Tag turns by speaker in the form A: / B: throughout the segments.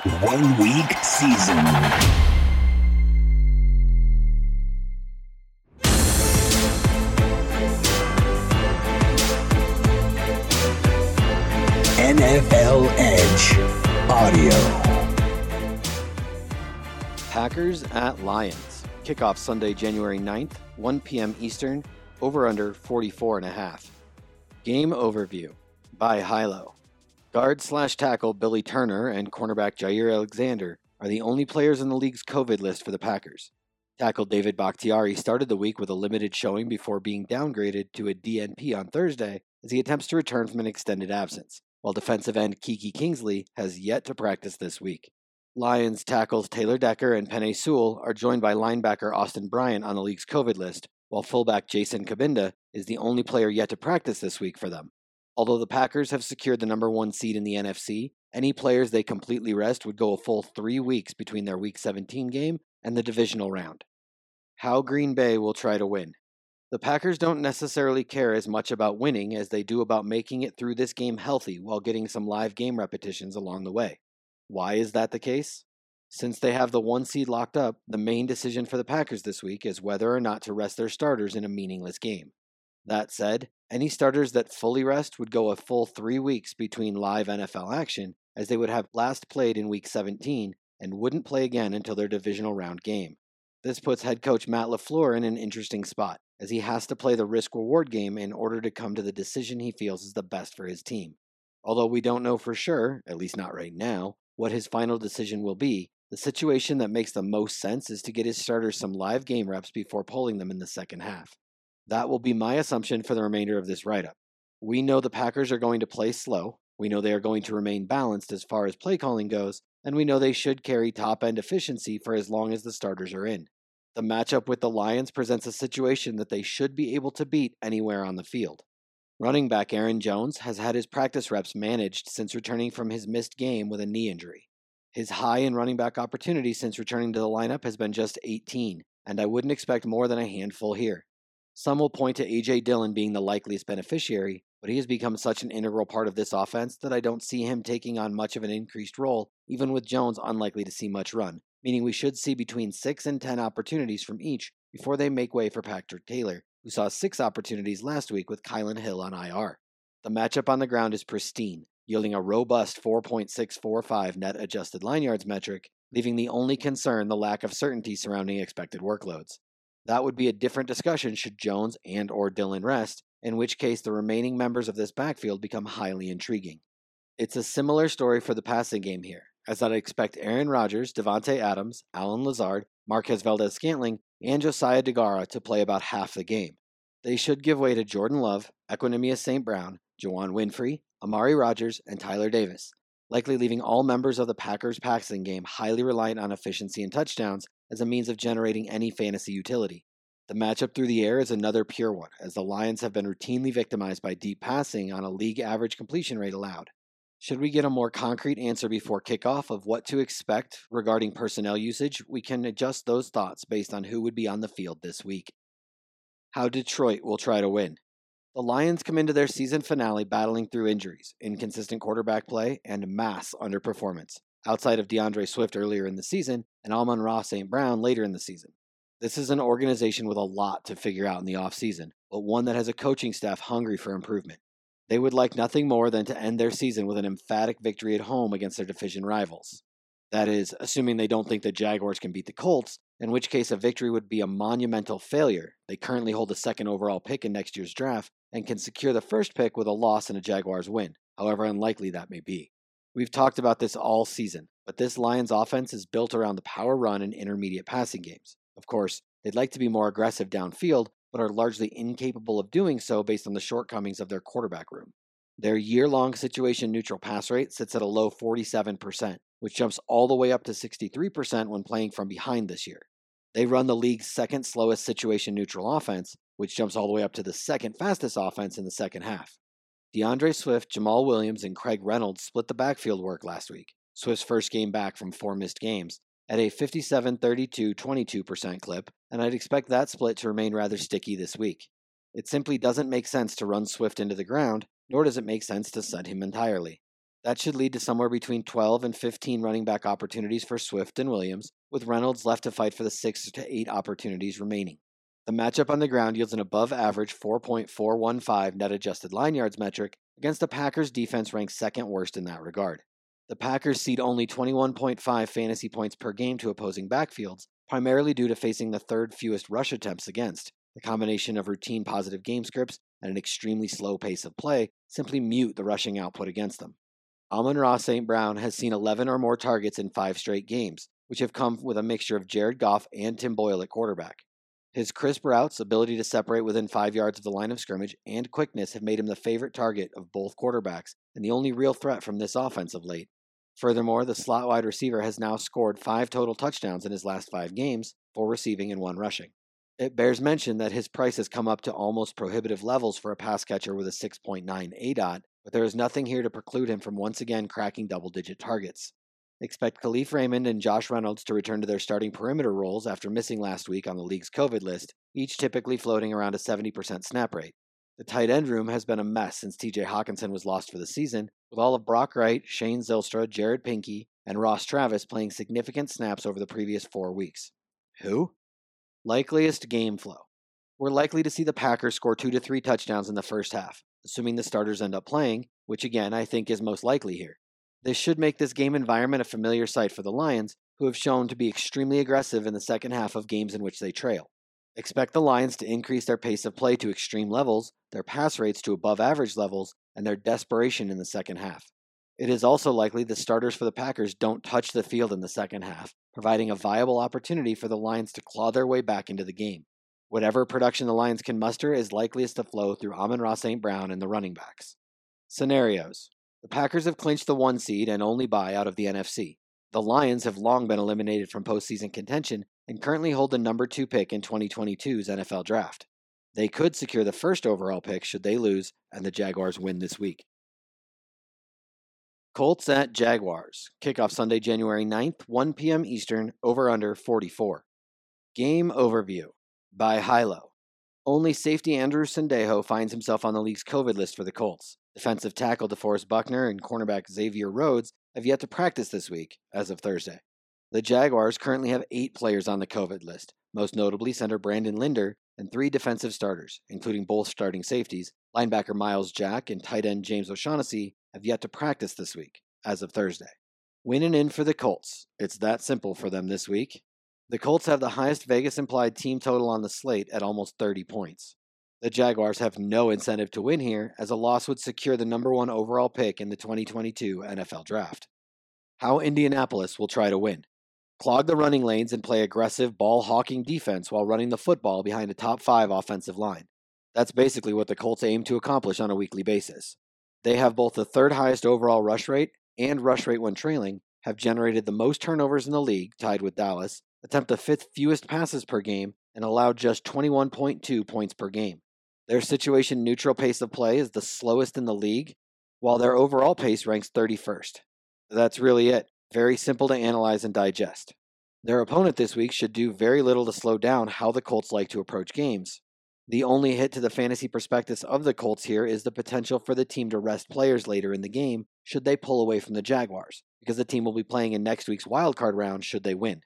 A: One week season. NFL Edge Audio.
B: Packers at Lions. Kickoff Sunday, January 9th, 1 p.m. Eastern, over under 44 and a half. Game overview by Hilo. Guard slash tackle Billy Turner and cornerback Jaire Alexander are the only players on the league's COVID list for the Packers. Tackle David Bakhtiari started the week with a limited showing before being downgraded to a DNP on Thursday as he attempts to return from an extended absence, while defensive end Kiki Kingsley has yet to practice this week. Lions tackles Taylor Decker and Penei Sewell are joined by linebacker Austin Bryant on the league's COVID list, while fullback Jason Cabinda is the only player yet to practice this week for them. Although the Packers have secured the number one seed in the NFC, any players they completely rest would go a full three weeks between their Week 17 game and the divisional round. How Green Bay will try to win. The Packers don't necessarily care as much about winning as they do about making it through this game healthy while getting some live game repetitions along the way. Why is that the case? Since they have the one seed locked up, the main decision for the Packers this week is whether or not to rest their starters in a meaningless game. That said, any starters that fully rest would go a full three weeks between live NFL action, as they would have last played in Week 17 and wouldn't play again until their divisional round game. This puts head coach Matt LaFleur in an interesting spot, as he has to play the risk reward game in order to come to the decision he feels is the best for his team. Although we don't know for sure, at least not right now, what his final decision will be, the situation that makes the most sense is to get his starters some live game reps before pulling them in the second half. That will be my assumption for the remainder of this write up. We know the Packers are going to play slow. We know they are going to remain balanced as far as play calling goes, and we know they should carry top end efficiency for as long as the starters are in. The matchup with the Lions presents a situation that they should be able to beat anywhere on the field. Running back Aaron Jones has had his practice reps managed since returning from his missed game with a knee injury. His high in running back opportunity since returning to the lineup has been just 18, and I wouldn't expect more than a handful here. Some will point to A.J. Dillon being the likeliest beneficiary, but he has become such an integral part of this offense that I don't see him taking on much of an increased role, even with Jones unlikely to see much run, meaning we should see between 6 and 10 opportunities from each before they make way for Patrick Taylor, who saw 6 opportunities last week with Kylin Hill on IR. The matchup on the ground is pristine, yielding a robust 4.645 net adjusted line yards metric, leaving the only concern the lack of certainty surrounding expected workloads. That would be a different discussion should Jones and or Dillon rest, in which case the remaining members of this backfield become highly intriguing. It's a similar story for the passing game here, as I'd expect Aaron Rodgers, Davante Adams, Allen Lazard, Marquez Valdes Scantling, and Josiah Deguara to play about half the game. They should give way to Jordan Love, Equanimeous St. Brown, Juwann Winfree, Amari Rogers, and Tyler Davis, likely leaving all members of the Packers passing game highly reliant on efficiency and touchdowns as a means of generating any fantasy utility. The matchup through the air is another pure one, as the Lions have been routinely victimized by deep passing on a league average completion rate allowed. Should we get a more concrete answer before kickoff of what to expect regarding personnel usage, we can adjust those thoughts based on who would be on the field this week. How Detroit will try to win. The Lions come into their season finale battling through injuries, inconsistent quarterback play, and mass underperformance, outside of D'Andre Swift earlier in the season and Amon-Ra St. Brown later in the season. This is an organization with a lot to figure out in the offseason, but one that has a coaching staff hungry for improvement. They would like nothing more than to end their season with an emphatic victory at home against their division rivals. That is, assuming they don't think the Jaguars can beat the Colts, in which case a victory would be a monumental failure. They currently hold the second overall pick in next year's draft and can secure the first pick with a loss and a Jaguars win, however unlikely that may be. We've talked about this all season, but this Lions offense is built around the power run and intermediate passing games. Of course, they'd like to be more aggressive downfield, but are largely incapable of doing so based on the shortcomings of their quarterback room. Their year long situation neutral pass rate sits at a low 47%, which jumps all the way up to 63% when playing from behind this year. They run the league's second slowest situation neutral offense, which jumps all the way up to the second fastest offense in the second half. D'Andre Swift, Jamaal Williams, and Craig Reynolds split the backfield work last week, Swift's first game back from four missed games, at a 57 32 22% clip, and I'd expect that split to remain rather sticky this week. It simply doesn't make sense to run Swift into the ground, nor does it make sense to set him entirely. That should lead to somewhere between 12 and 15 running back opportunities for Swift and Williams, with Reynolds left to fight for the 6 to 8 opportunities remaining. The matchup on the ground yields an above average 4.415 net adjusted line yards metric against the Packers defense ranked second worst in that regard. The Packers cede only 21.5 fantasy points per game to opposing backfields, primarily due to facing the third fewest rush attempts against. The combination of routine positive game scripts and an extremely slow pace of play simply mute the rushing output against them. Amon-Ra St. Brown has seen 11 or more targets in five straight games, which have come with a mixture of Jared Goff and Tim Boyle at quarterback. His crisp routes, ability to separate within five yards of the line of scrimmage, and quickness have made him the favorite target of both quarterbacks and the only real threat from this offense of late. Furthermore, the slot wide receiver has now scored five total touchdowns in his last five games, four receiving and one rushing. It bears mention that his price has come up to almost prohibitive levels for a pass catcher with a 6.9 ADOT, but there is nothing here to preclude him from once again cracking double digit targets. Expect Kalif Raymond and Josh Reynolds to return to their starting perimeter roles after missing last week on the league's COVID list, each typically floating around a 70% snap rate. The tight end room has been a mess since TJ Hockenson was lost for the season, with all of Brock Wright, Shane Zylstra, Jared Pinkney, and Ross Travis playing significant snaps over the previous four weeks. Who? Likeliest game flow. We're likely to see the Packers score two to three touchdowns in the first half, assuming the starters end up playing, which again I think is most likely here. This should make this game environment a familiar sight for the Lions, who have shown to be extremely aggressive in the second half of games in which they trail. Expect the Lions to increase their pace of play to extreme levels, their pass rates to above average levels, and their desperation in the second half. It is also likely the starters for the Packers don't touch the field in the second half, providing a viable opportunity for the Lions to claw their way back into the game. Whatever production the Lions can muster is likeliest to flow through Amon-Ra St. Brown and the running backs. Scenarios The Packers have clinched the one seed and only bye out of the NFC. The Lions have long been eliminated from postseason contention and currently hold the number two pick in 2022's NFL Draft. They could secure the first overall pick should they lose and the Jaguars win this week. Colts at Jaguars. Kickoff Sunday, January 9th, 1 p.m. Eastern, over under 44. Game overview by Hilo. Only safety Andrew Sendejo finds himself on the league's COVID list for the Colts. Defensive tackle DeForest Buckner and cornerback Xavier Rhodes have yet to practice this week, as of Thursday. The Jaguars currently have eight players on the COVID list, most notably center Brandon Linder and three defensive starters, including both starting safeties. Linebacker Myles Jack and tight end James O'Shaughnessy have yet to practice this week, as of Thursday. Win and in for the Colts. It's that simple for them this week. The Colts have the highest Vegas implied team total on the slate at almost 30 points. The Jaguars have no incentive to win here, as a loss would secure the number one overall pick in the 2022 NFL Draft. How Indianapolis will try to win. Clog the running lanes and play aggressive, ball hawking defense while running the football behind a top five offensive line. That's basically what the Colts aim to accomplish on a weekly basis. They have both the third highest overall rush rate and rush rate when trailing, have generated the most turnovers in the league, tied with Dallas, attempt the fifth fewest passes per game, and allow just 21.2 points per game. Their situation neutral pace of play is the slowest in the league, while their overall pace ranks 31st. That's really it. Very simple to analyze and digest. Their opponent this week should do very little to slow down how the Colts like to approach games. The only hit to the fantasy prospectus of the Colts here is the potential for the team to rest players later in the game should they pull away from the Jaguars, because the team will be playing in next week's wildcard round should they win.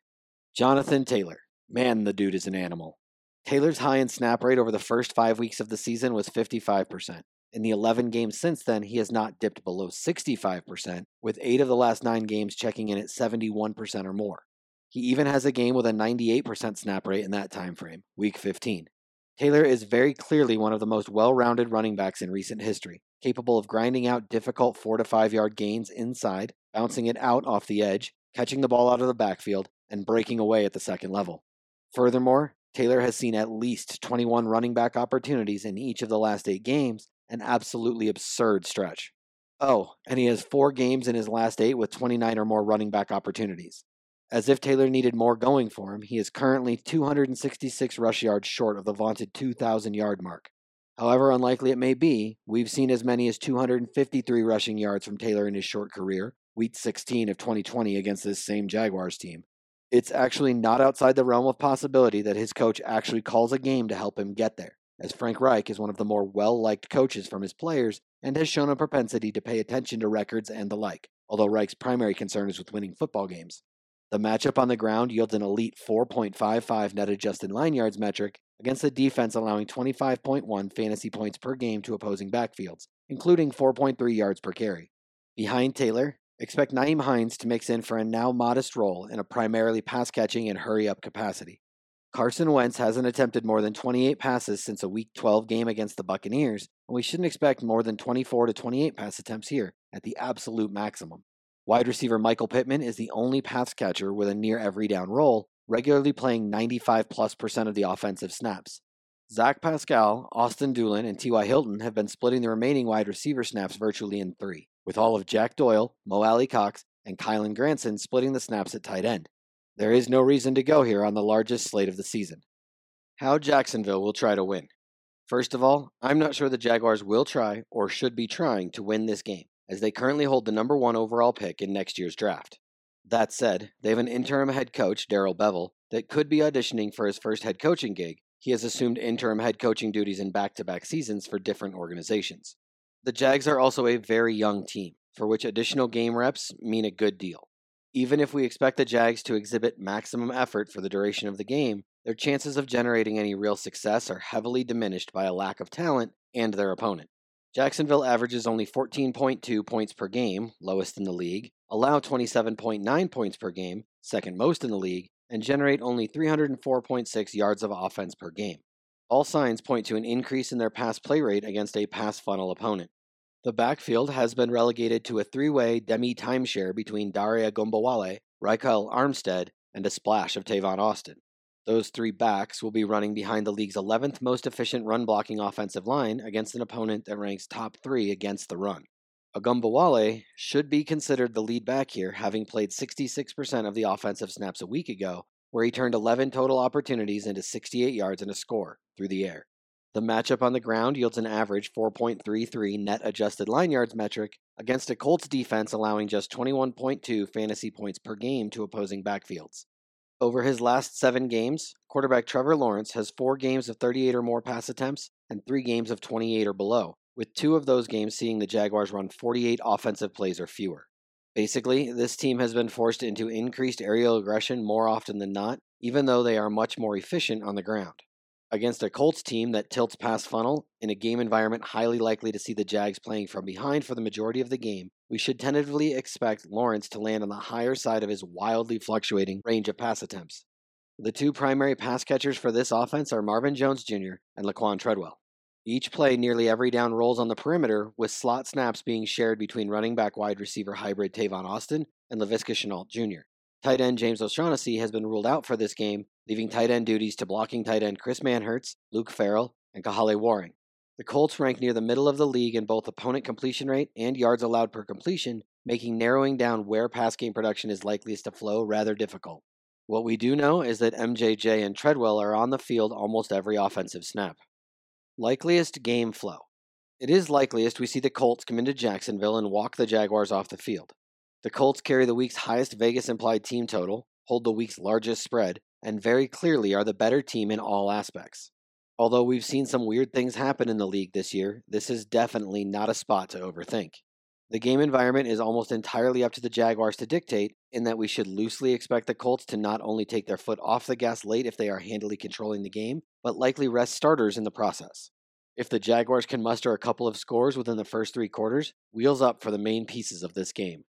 B: Jonathan Taylor. Man, the dude is an animal. Taylor's high in snap rate over the first five weeks of the season was 55%. In the 11 games since then, he has not dipped below 65%, with eight of the last nine games checking in at 71% or more. He even has a game with a 98% snap rate in that time frame, week 15. Taylor is very clearly one of the most well rounded running backs in recent history, capable of grinding out difficult 4 to 5 yard gains inside, bouncing it out off the edge, catching the ball out of the backfield, and breaking away at the second level. Furthermore, Taylor has seen at least 21 running back opportunities in each of the last eight games, an absolutely absurd stretch. Oh, and he has four games in his last eight with 29 or more running back opportunities. As if Taylor needed more going for him, he is currently 266 rush yards short of the vaunted 2,000 yard mark. However unlikely it may be, we've seen as many as 253 rushing yards from Taylor in his short career, week 16 of 2020 against this same Jaguars team it's actually not outside the realm of possibility that his coach actually calls a game to help him get there, as Frank Reich is one of the more well liked coaches from his players and has shown a propensity to pay attention to records and the like, although Reich's primary concern is with winning football games. The matchup on the ground yields an elite 4.55 net adjusted line yards metric against a defense allowing 25.1 fantasy points per game to opposing backfields, including 4.3 yards per carry. Behind Taylor, expect Nyheim Hines to mix in for a now modest role in a primarily pass catching and hurry up capacity. Carson Wentz hasn't attempted more than 28 passes since a Week 12 game against the Buccaneers, and we shouldn't expect more than 24 to 28 pass attempts here at the absolute maximum. Wide receiver Michael Pittman is the only pass catcher with a near every down role, regularly playing 95 plus percent of the offensive snaps. Zach Pascal, Ashton Dulin, and T.Y. Hilton have been splitting the remaining wide receiver snaps virtually in three, with all of Jack Doyle, Mo Alie-Cox, and Kylen Granson splitting the snaps at tight end. There is no reason to go here on the largest slate of the season. How Jacksonville will try to win. First of all, I'm not sure the Jaguars will try or should be trying to win this game, as they currently hold the number one overall pick in next year's draft. That said, they have an interim head coach, Darrell Bevell, that could be auditioning for his first head coaching gig. He has assumed interim head coaching duties in back to back seasons for different organizations. The Jags are also a very young team, for which additional game reps mean a good deal. Even if we expect the Jags to exhibit maximum effort for the duration of the game, their chances of generating any real success are heavily diminished by a lack of talent and their opponent. Jacksonville averages only 14.2 points per game, lowest in the league, allow 27.9 points per game, second most in the league, and generate only 304.6 yards of offense per game. All signs point to an increase in their pass play rate against a pass funnel opponent. The backfield has been relegated to a three way demi timeshare between Dare Ogunbowale, Ryquell Armstead, and a splash of Tavon Austin. Those three backs will be running behind the league's 11th most efficient run blocking offensive line against an opponent that ranks top three against the run. Ogunbowale should be considered the lead back here, having played 66% of the offensive snaps a week ago, where he turned 11 total opportunities into 68 yards and a score through the air. The matchup on the ground yields an average 4.33 net adjusted line yards metric against a Colts defense allowing just 21.2 fantasy points per game to opposing backfields. Over his last seven games, quarterback Trevor Lawrence has four games of 38 or more pass attempts and three games of 28 or below, with two of those games seeing the Jaguars run 48 offensive plays or fewer. Basically, this team has been forced into increased aerial aggression more often than not, even though they are much more efficient on the ground against a Colts team that tilts past funnel in a game environment highly likely to see the Jags playing from behind for the majority of the game, we should tentatively expect Lawrence to land on the higher side of his wildly fluctuating range of pass attempts. The two primary pass catchers for this offense are Marvin Jones Jr. and Laquan Treadwell. Each play nearly every down rolls on the perimeter, with slot snaps being shared between running back wide receiver hybrid Tavon Austin and Laviska Shenault Jr. Tight end James O'Shaughnessy has been ruled out for this game, leaving tight end duties to blocking tight end Chris Manhertz, Luke Farrell, and Kahale Warring. The Colts rank near the middle of the league in both opponent completion rate and yards allowed per completion, making narrowing down where pass game production is likeliest to flow rather difficult. What we do know is that MJJ and Treadwell are on the field almost every offensive snap. Likeliest game flow. It is likeliest we see the Colts come into Jacksonville and walk the Jaguars off the field. The Colts carry the week's highest Vegas implied team total, hold the week's largest spread, and very clearly are the better team in all aspects. Although we've seen some weird things happen in the league this year, this is definitely not a spot to overthink. The game environment is almost entirely up to the Jaguars to dictate, in that we should loosely expect the Colts to not only take their foot off the gas late if they are handily controlling the game, but likely rest starters in the process. If the Jaguars can muster a couple of scores within the first three quarters, wheels up for the main pieces of this game.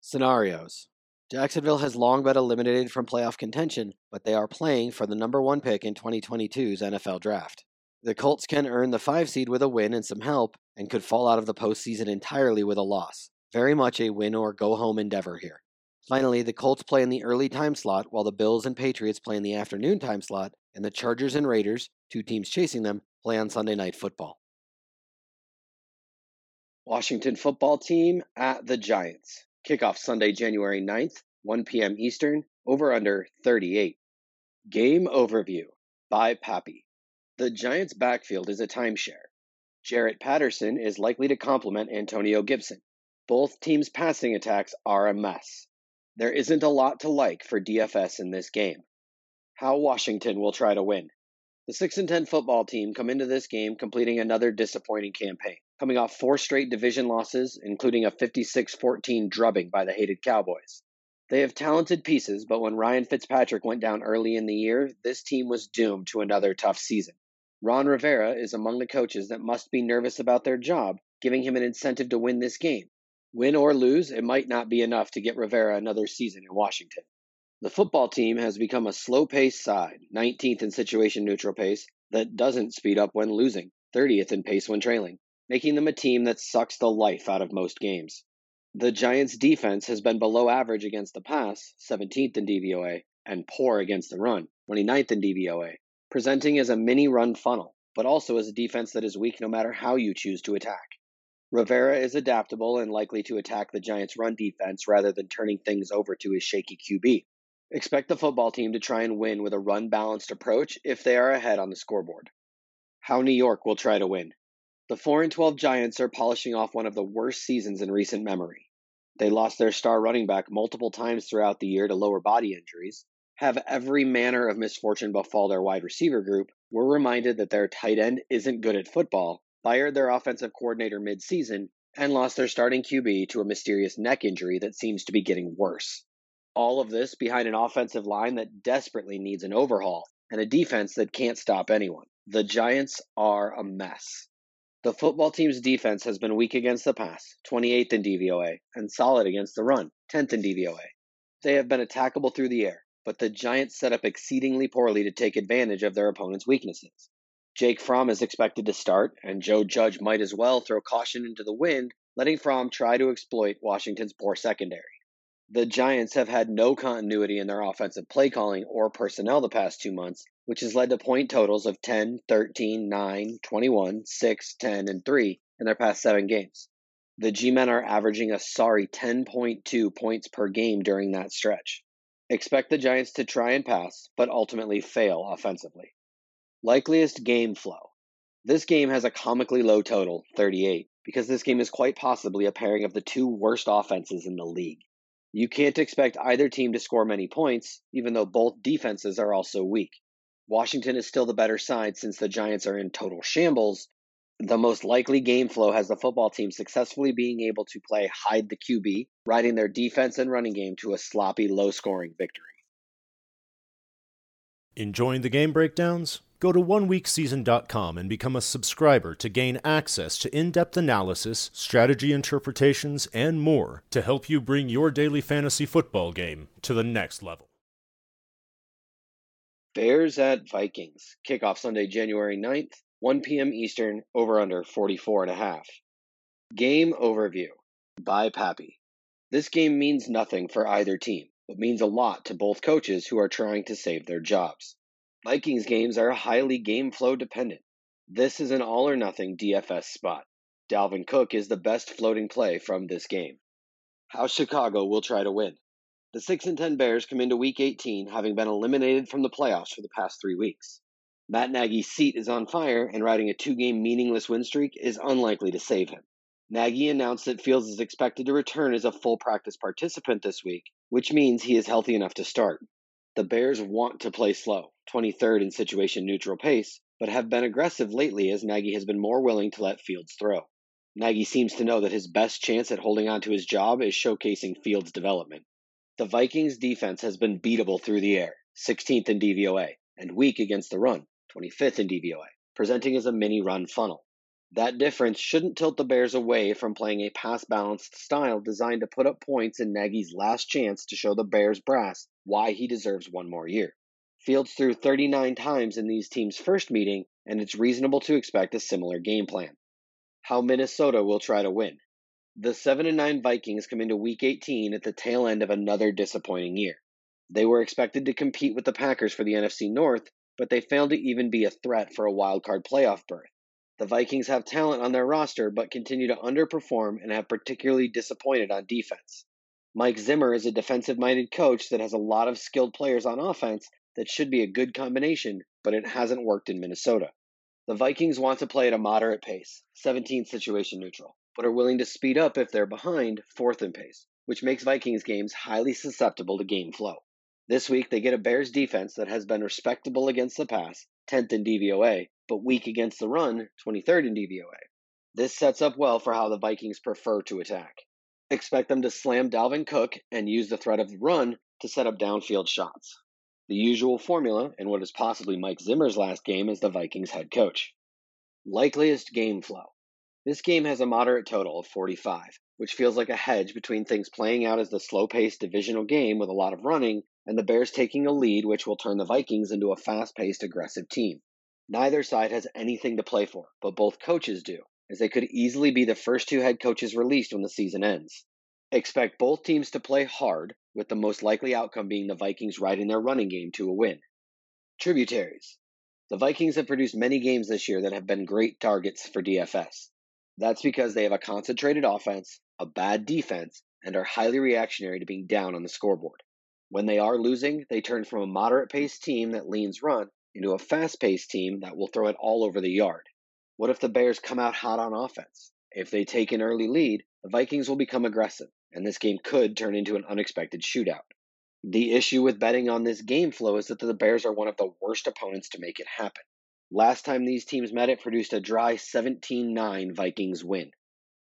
B: Scenarios Jacksonville has long been eliminated from playoff contention, but they are playing for the number one pick in 2022's NFL Draft. The Colts can earn the five seed with a win and some help, and could fall out of the postseason entirely with a loss. Very much a win or go home endeavor here. Finally, the Colts play in the early time slot, while the Bills and Patriots play in the afternoon time slot, and the Chargers and Raiders, two teams chasing them, play on Sunday Night Football. Washington football team at the Giants. Kickoff Sunday, January 9th, 1 p.m. Eastern, over under 38. Game overview by Pappy. The Giants' backfield is a timeshare. Jaret Patterson is likely to complement Antonio Gibson. Both teams' passing attacks are a mess. There isn't a lot to like for DFS in this game. How Washington will try to win. The 6 and 10 football team come into this game completing another disappointing campaign. Coming off four straight division losses, including a 56 14 drubbing by the hated Cowboys. They have talented pieces, but when Ryan Fitzpatrick went down early in the year, this team was doomed to another tough season. Ron Rivera is among the coaches that must be nervous about their job, giving him an incentive to win this game. Win or lose, it might not be enough to get Rivera another season in Washington. The football team has become a slow paced side, 19th in situation neutral pace, that doesn't speed up when losing, 30th in pace when trailing, making them a team that sucks the life out of most games. The Giants' defense has been below average against the pass, 17th in DVOA, and poor against the run, 29th in DVOA, presenting as a mini run funnel, but also as a defense that is weak no matter how you choose to attack. Rivera is adaptable and likely to attack the Giants' run defense rather than turning things over to his shaky QB. Expect the football team to try and win with a run balanced approach if they are ahead on the scoreboard. How New York will try to win. The 4 and 12 Giants are polishing off one of the worst seasons in recent memory. They lost their star running back multiple times throughout the year to lower body injuries, have every manner of misfortune befall their wide receiver group, were reminded that their tight end isn't good at football, fired their offensive coordinator mid-season, and lost their starting QB to a mysterious neck injury that seems to be getting worse. All of this behind an offensive line that desperately needs an overhaul and a defense that can't stop anyone. The Giants are a mess. The football team's defense has been weak against the pass, 28th in DVOA, and solid against the run, 10th in DVOA. They have been attackable through the air, but the Giants set up exceedingly poorly to take advantage of their opponent's weaknesses. Jake Fromm is expected to start, and Joe Judge might as well throw caution into the wind, letting Fromm try to exploit Washington's poor secondary. The Giants have had no continuity in their offensive play calling or personnel the past two months, which has led to point totals of 10, 13, 9, 21, 6, 10, and 3 in their past seven games. The G men are averaging a sorry 10.2 points per game during that stretch. Expect the Giants to try and pass, but ultimately fail offensively. Likeliest game flow. This game has a comically low total, 38, because this game is quite possibly a pairing of the two worst offenses in the league. You can't expect either team to score many points, even though both defenses are also weak. Washington is still the better side since the Giants are in total shambles. The most likely game flow has the football team successfully being able to play hide the QB, riding their defense and running game to a sloppy, low scoring victory.
C: Enjoying the game breakdowns? Go to oneweekseason.com and become a subscriber to gain access to in depth analysis, strategy interpretations, and more to help you bring your daily fantasy football game to the next level.
B: Bears at Vikings. Kickoff Sunday, January 9th, 1 p.m. Eastern, over under 44 and a half. Game overview by Pappy. This game means nothing for either team, but means a lot to both coaches who are trying to save their jobs. Vikings games are highly game flow dependent. This is an all or nothing DFS spot. Dalvin Cook is the best floating play from this game. How Chicago will try to win. The 6 and 10 Bears come into week 18 having been eliminated from the playoffs for the past 3 weeks. Matt Nagy's seat is on fire and riding a two-game meaningless win streak is unlikely to save him. Nagy announced that Fields is expected to return as a full practice participant this week, which means he is healthy enough to start. The Bears want to play slow, 23rd in situation neutral pace, but have been aggressive lately as Nagy has been more willing to let Fields throw. Nagy seems to know that his best chance at holding on to his job is showcasing Fields' development. The Vikings' defense has been beatable through the air, 16th in DVOA, and weak against the run, 25th in DVOA, presenting as a mini run funnel. That difference shouldn't tilt the Bears away from playing a pass balanced style designed to put up points in Nagy's last chance to show the Bears brass why he deserves one more year. Fields threw 39 times in these teams' first meeting, and it's reasonable to expect a similar game plan. How Minnesota will try to win. The 7 9 Vikings come into week 18 at the tail end of another disappointing year. They were expected to compete with the Packers for the NFC North, but they failed to even be a threat for a wild card playoff berth. The Vikings have talent on their roster, but continue to underperform and have particularly disappointed on defense. Mike Zimmer is a defensive minded coach that has a lot of skilled players on offense that should be a good combination, but it hasn't worked in Minnesota. The Vikings want to play at a moderate pace, 17th situation neutral, but are willing to speed up if they're behind, 4th in pace, which makes Vikings games highly susceptible to game flow. This week, they get a Bears defense that has been respectable against the pass, 10th in DVOA, but weak against the run, 23rd in DVOA. This sets up well for how the Vikings prefer to attack. Expect them to slam Dalvin Cook and use the threat of the run to set up downfield shots. The usual formula in what is possibly Mike Zimmer's last game as the Vikings head coach. Likeliest game flow. This game has a moderate total of 45, which feels like a hedge between things playing out as the slow paced divisional game with a lot of running and the Bears taking a lead, which will turn the Vikings into a fast paced, aggressive team. Neither side has anything to play for, but both coaches do, as they could easily be the first two head coaches released when the season ends. Expect both teams to play hard, with the most likely outcome being the Vikings riding their running game to a win. Tributaries. The Vikings have produced many games this year that have been great targets for DFS. That's because they have a concentrated offense, a bad defense, and are highly reactionary to being down on the scoreboard. When they are losing, they turn from a moderate paced team that leans run into a fast paced team that will throw it all over the yard. What if the Bears come out hot on offense? If they take an early lead, the Vikings will become aggressive, and this game could turn into an unexpected shootout. The issue with betting on this game flow is that the Bears are one of the worst opponents to make it happen. Last time these teams met, it produced a dry 17 9 Vikings win.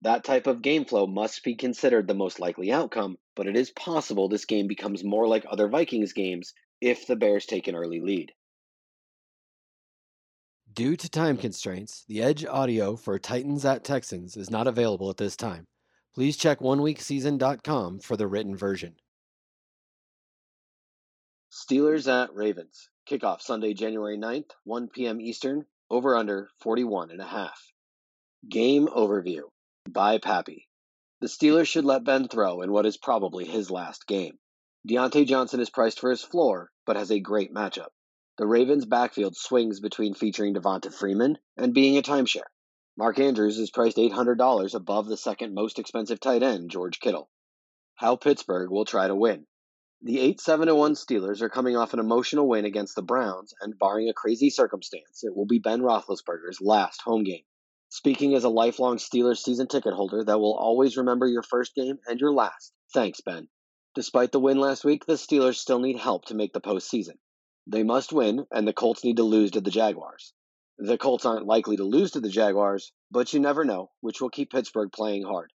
B: That type of game flow must be considered the most likely outcome, but it is possible this game becomes more like other Vikings games if the Bears take an early lead.
D: Due to time constraints, the Edge audio for Titans at Texans is not available at this time. Please check oneweekseason.com for the written version.
B: Steelers at Ravens. Kickoff Sunday, January 9th, 1 p.m. Eastern. Over under 41 and a half. Game overview by Pappy. The Steelers should let Ben throw in what is probably his last game. Diontae Johnson is priced for his floor, but has a great matchup. The Ravens' backfield swings between featuring Devonta Freeman and being a timeshare. Mark Andrews is priced $800 above the second most expensive tight end, George Kittle. How Pittsburgh will try to win. The 8 7 1 Steelers are coming off an emotional win against the Browns, and barring a crazy circumstance, it will be Ben Roethlisberger's last home game. Speaking as a lifelong Steelers season ticket holder that will always remember your first game and your last, thanks, Ben. Despite the win last week, the Steelers still need help to make the postseason. They must win, and the Colts need to lose to the Jaguars. The Colts aren't likely to lose to the Jaguars, but you never know, which will keep Pittsburgh playing hard.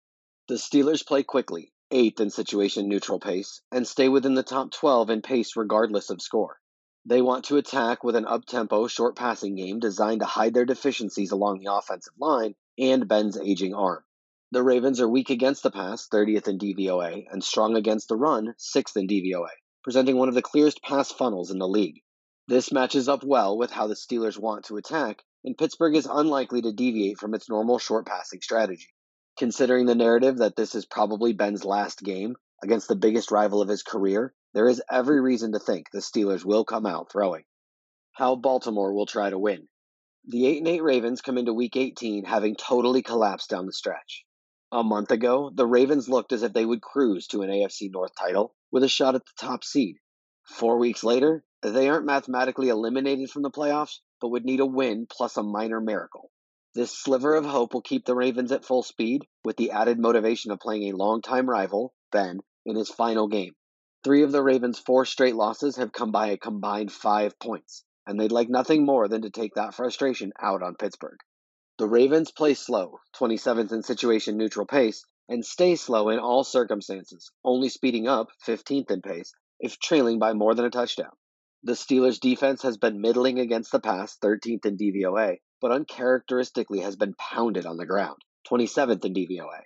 B: The Steelers play quickly, eighth in situation neutral pace, and stay within the top 12 in pace regardless of score. They want to attack with an up tempo, short passing game designed to hide their deficiencies along the offensive line and Ben's aging arm. The Ravens are weak against the pass, 30th in DVOA, and strong against the run, 6th in DVOA presenting one of the clearest pass funnels in the league. This matches up well with how the Steelers want to attack, and Pittsburgh is unlikely to deviate from its normal short passing strategy. Considering the narrative that this is probably Ben's last game against the biggest rival of his career, there is every reason to think the Steelers will come out throwing. How Baltimore will try to win. The 8 and 8 Ravens come into week 18 having totally collapsed down the stretch. A month ago, the Ravens looked as if they would cruise to an AFC North title, with a shot at the top seed. Four weeks later, they aren't mathematically eliminated from the playoffs, but would need a win plus a minor miracle. This sliver of hope will keep the Ravens at full speed, with the added motivation of playing a longtime rival, Ben, in his final game. Three of the Ravens' four straight losses have come by a combined five points, and they'd like nothing more than to take that frustration out on Pittsburgh. The Ravens play slow, 27th in situation neutral pace, and stay slow in all circumstances, only speeding up 15th in pace if trailing by more than a touchdown. The Steelers' defense has been middling against the pass, 13th in DVOA, but uncharacteristically has been pounded on the ground, 27th in DVOA,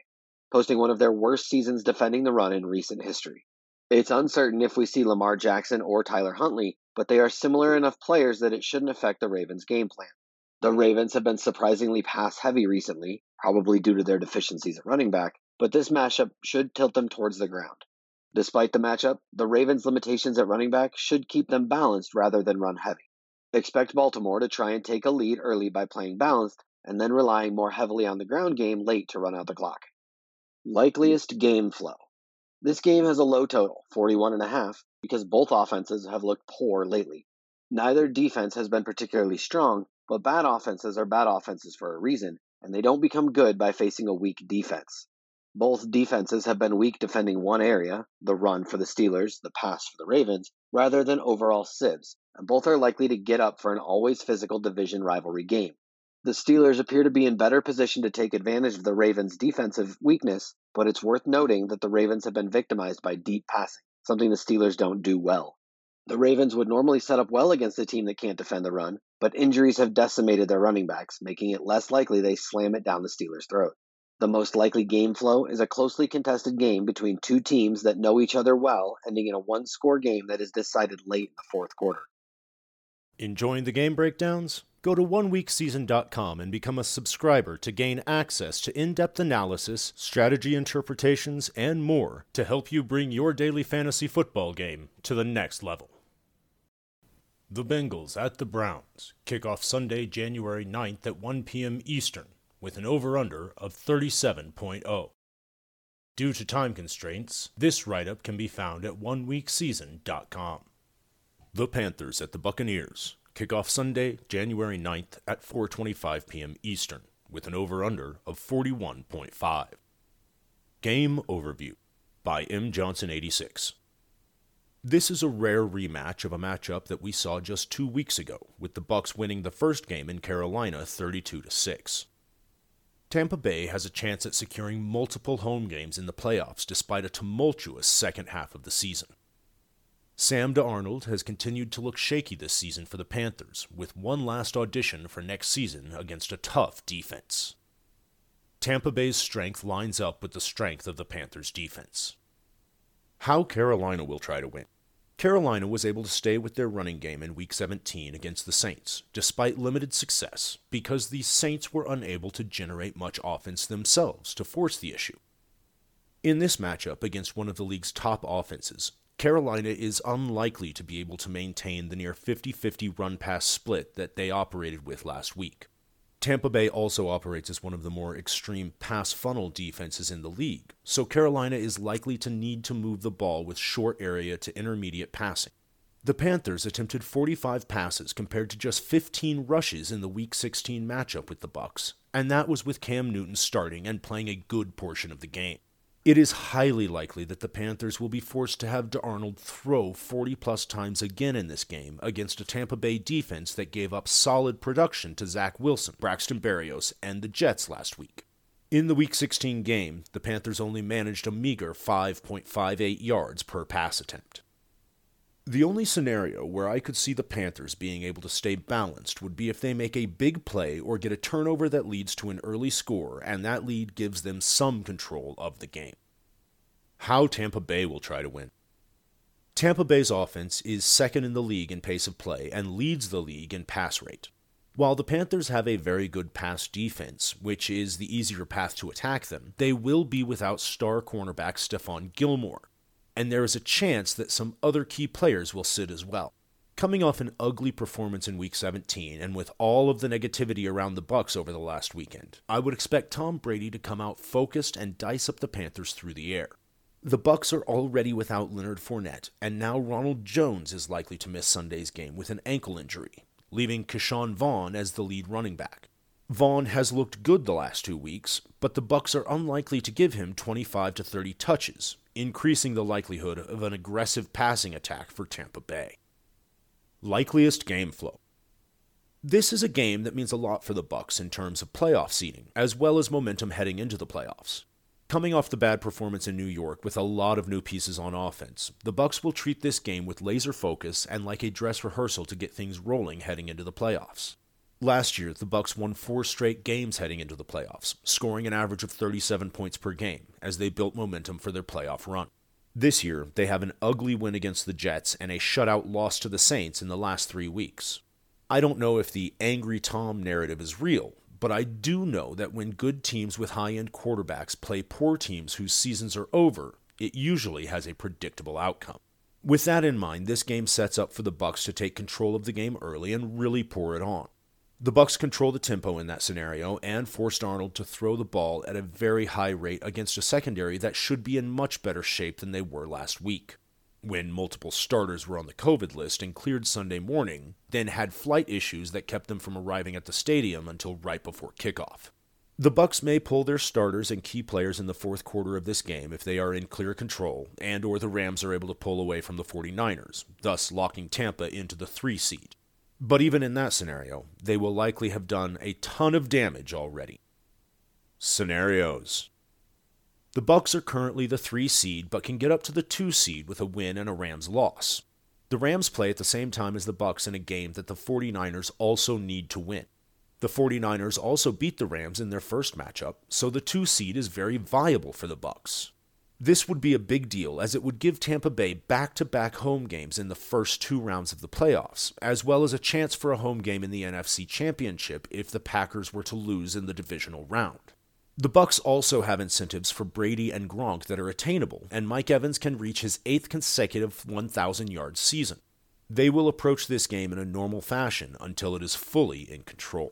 B: posting one of their worst seasons defending the run in recent history. It's uncertain if we see Lamar Jackson or Tyler Huntley, but they are similar enough players that it shouldn't affect the Ravens' game plan. The Ravens have been surprisingly pass heavy recently, probably due to their deficiencies at running back, but this mashup should tilt them towards the ground. Despite the matchup, the Ravens' limitations at running back should keep them balanced rather than run heavy. Expect Baltimore to try and take a lead early by playing balanced and then relying more heavily on the ground game late to run out the clock. Likeliest game flow. This game has a low total, 41.5, because both offenses have looked poor lately. Neither defense has been particularly strong, but bad offenses are bad offenses for a reason, and they don't become good by facing a weak defense. Both defenses have been weak defending one area, the run for the Steelers, the pass for the Ravens, rather than overall sieves, and both are likely to get up for an always physical division rivalry game. The Steelers appear to be in better position to take advantage of the Ravens' defensive weakness, but it's worth noting that the Ravens have been victimized by deep passing, something the Steelers don't do well. The Ravens would normally set up well against a team that can't defend the run, but injuries have decimated their running backs, making it less likely they slam it down the Steelers' throat. The most likely game flow is a closely contested game between two teams that know each other well, ending in a one score game that is decided late in the fourth quarter.
C: Enjoying the game breakdowns? Go to oneweekseason.com and become a subscriber to gain access to in depth analysis, strategy interpretations, and more to help you bring your daily fantasy football game to the next level. The Bengals at the Browns kick off Sunday, January 9th at 1 p.m. Eastern with an over under of 37.0. Due to time constraints, this write up can be found at oneweekseason.com. The Panthers at the Buccaneers Kickoff Sunday, January 9th at 4:25 p.m. Eastern with an over/under of 41.5. Game overview by M Johnson 86. This is a rare rematch of a matchup that we saw just 2 weeks ago with the Bucks winning the first game in Carolina 32 to 6. Tampa Bay has a chance at securing multiple home games in the playoffs despite a tumultuous second half of the season. Sam Darnold has continued to look shaky this season for the Panthers, with one last audition for next season against a tough defense. Tampa Bay's strength lines up with the strength of the Panthers' defense. How Carolina will try to win. Carolina was able to stay with their running game in Week 17 against the Saints, despite limited success, because the Saints were unable to generate much offense themselves to force the issue. In this matchup against one of the league's top offenses, Carolina is unlikely to be able to maintain the near 50 50 run pass split that they operated with last week. Tampa Bay also operates as one of the more extreme pass funnel defenses in the league, so Carolina is likely to need to move the ball with short area to intermediate passing. The Panthers attempted 45 passes compared to just 15 rushes in the Week 16 matchup with the Bucks, and that was with Cam Newton starting and playing a good portion of the game. It is highly likely that the Panthers will be forced to have Darnold throw 40 plus times again in this game against a Tampa Bay defense that gave up solid production to Zach Wilson, Braxton Berrios, and the Jets last week. In the Week 16 game, the Panthers only managed a meager 5.58 yards per pass attempt. The only scenario where I could see the Panthers being able to stay balanced would be if they make a big play or get a turnover that leads to an early score, and that lead gives them some control of the game. How Tampa Bay will try to win. Tampa Bay's offense is second in the league in pace of play and leads the league in pass rate. While the Panthers have a very good pass defense, which is the easier path to attack them, they will be without star cornerback Stephon Gilmore, and there is a chance that some other key players will sit as well. Coming off an ugly performance in week 17 and with all of the negativity around the Bucks over the last weekend, I would expect Tom Brady to come out focused and dice up the Panthers through the air. The Bucks are already without Leonard Fournette, and now Ronald Jones is likely to miss Sunday's game with an ankle injury, leaving Ke'Shawn Vaughn as the lead running back. Vaughn has looked good the last 2 weeks, but the Bucks are unlikely to give him 25 to 30 touches, increasing the likelihood of an aggressive passing attack for Tampa Bay. Likeliest game flow. This is a game that means a lot for the Bucks in terms of playoff seeding, as well as momentum heading into the playoffs. Coming off the bad performance in New York with a lot of new pieces on offense, the Bucks will treat this game with laser focus and like a dress rehearsal to get things rolling heading into the playoffs. Last year, the Bucks won 4 straight games heading into the playoffs, scoring an average of 37 points per game as they built momentum for their playoff run. This year, they have an ugly win against the Jets and a shutout loss to the Saints in the last 3 weeks. I don't know if the angry Tom narrative is real, but I do know that when good teams with high-end quarterbacks play poor teams whose seasons are over, it usually has a predictable outcome. With that in mind, this game sets up for the Bucks to take control of the game early and really pour it on. The Bucks control the tempo in that scenario and force Darnold to throw the ball at a very high rate against a secondary that should be in much better shape than they were last week. When multiple starters were on the COVID list and cleared Sunday morning, then had flight issues that kept them from arriving at the stadium until right before kickoff. The Bucks may pull their starters and key players in the fourth quarter of this game if they are in clear control and or the Rams are able to pull away from the 49ers, thus locking Tampa into the 3 seed. But even in that scenario, they will likely have done a ton of damage already. Scenarios The Bucks are currently the 3 seed but can get up to the 2 seed with a win and a Rams loss. The Rams play at the same time as the Bucks in a game that the 49ers also need to win. The 49ers also beat the Rams in their first matchup, so the 2 seed is very viable for the Bucks. This would be a big deal as it would give Tampa Bay back to back home games in the first two rounds of the playoffs, as well as a chance for a home game in the NFC Championship if the Packers were to lose in the divisional round. The Bucs also have incentives for Brady and Gronk that are attainable, and Mike Evans can reach his eighth consecutive 1,000 yard season. They will approach this game in a normal fashion until it is fully in control.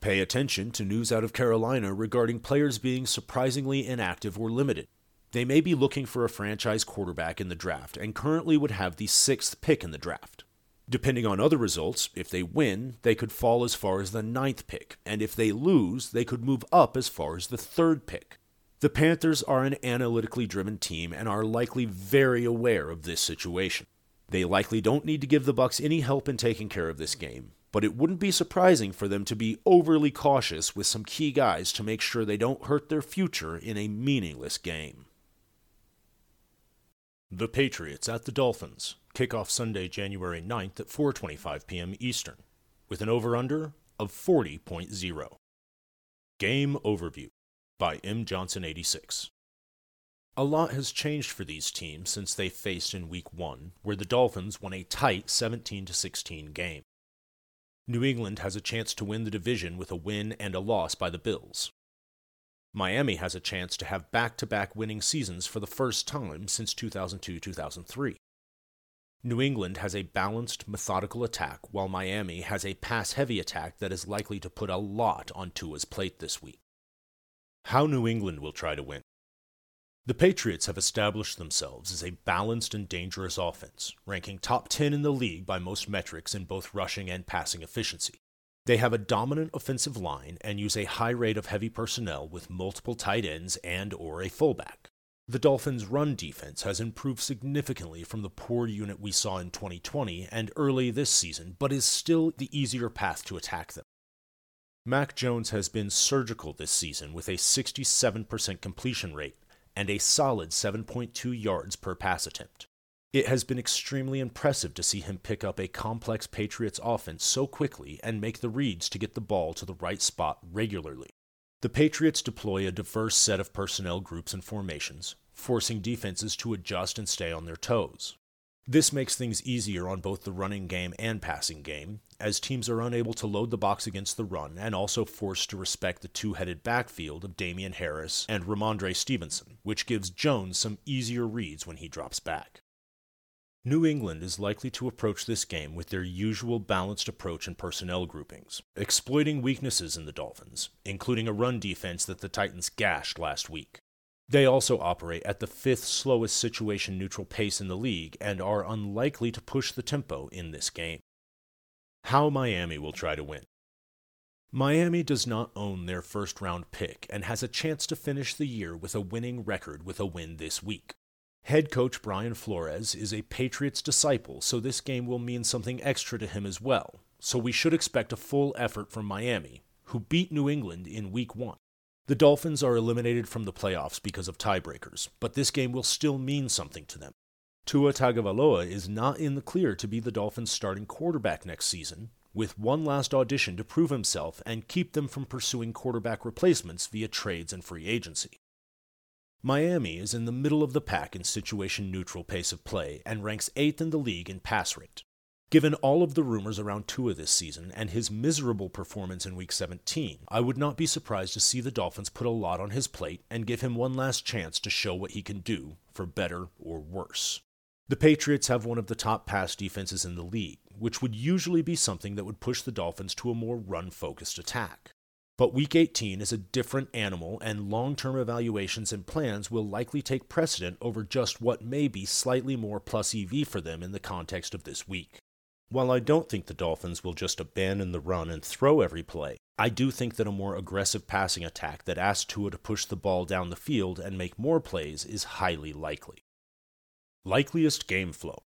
C: Pay attention to news out of Carolina regarding players being surprisingly inactive or limited. They may be looking for a franchise quarterback in the draft and currently would have the sixth pick in the draft. Depending on other results, if they win, they could fall as far as the ninth pick, and if they lose, they could move up as far as the third pick. The Panthers are an analytically driven team and are likely very aware of this situation. They likely don't need to give the Bucs any help in taking care of this game, but it wouldn't be surprising for them to be overly cautious with some key guys to make sure they don't hurt their future in a meaningless game. The Patriots at the Dolphins. Kickoff Sunday, January 9th at 4:25 p.m. Eastern, with an over/under of 40.0. Game overview by M Johnson 86. A lot has changed for these teams since they faced in week 1, where the Dolphins won a tight 17 16 game. New England has a chance to win the division with a win and a loss by the Bills. Miami has a chance to have back to back winning seasons for the first time since 2002 2003. New England has a balanced, methodical attack, while Miami has a pass heavy attack that is likely to put a lot on Tua's plate this week. How New England will try to win. The Patriots have established themselves as a balanced and dangerous offense, ranking top 10 in the league by most metrics in both rushing and passing efficiency. They have a dominant offensive line and use a high rate of heavy personnel with multiple tight ends and or a fullback. The Dolphins' run defense has improved significantly from the poor unit we saw in 2020 and early this season, but is still the easier path to attack them. Mac Jones has been surgical this season with a 67% completion rate and a solid 7.2 yards per pass attempt. It has been extremely impressive to see him pick up a complex Patriots offense so quickly and make the reads to get the ball to the right spot regularly. The Patriots deploy a diverse set of personnel groups and formations, forcing defenses to adjust and stay on their toes. This makes things easier on both the running game and passing game, as teams are unable to load the box against the run and also forced to respect the two headed backfield of Damien Harris and Rhamondre Stevenson, which gives Jones some easier reads when he drops back. New England is likely to approach this game with their usual balanced approach and personnel groupings, exploiting weaknesses in the Dolphins, including a run defense that the Titans gashed last week. They also operate at the fifth slowest situation neutral pace in the league and are unlikely to push the tempo in this game. How Miami will try to win. Miami does not own their first round pick and has a chance to finish the year with a winning record with a win this week. Head coach Brian Flores is a Patriots disciple, so this game will mean something extra to him as well. So we should expect a full effort from Miami, who beat New England in week one. The Dolphins are eliminated from the playoffs because of tiebreakers, but this game will still mean something to them. Tua Tagovailoa is not in the clear to be the Dolphins' starting quarterback next season, with one last audition to prove himself and keep them from pursuing quarterback replacements via trades and free agency. Miami is in the middle of the pack in situation neutral pace of play and ranks 8th in the league in pass rate. Given all of the rumors around Tua this season and his miserable performance in Week 17, I would not be surprised to see the Dolphins put a lot on his plate and give him one last chance to show what he can do, for better or worse. The Patriots have one of the top pass defenses in the league, which would usually be something that would push the Dolphins to a more run focused attack. But week 18 is a different animal, and long term evaluations and plans will likely take precedent over just what may be slightly more plus EV for them in the context of this week. While I don't think the Dolphins will just abandon the run and throw every play, I do think that a more aggressive passing attack that asks Tua to push the ball down the field and make more plays is highly likely. Likeliest game flow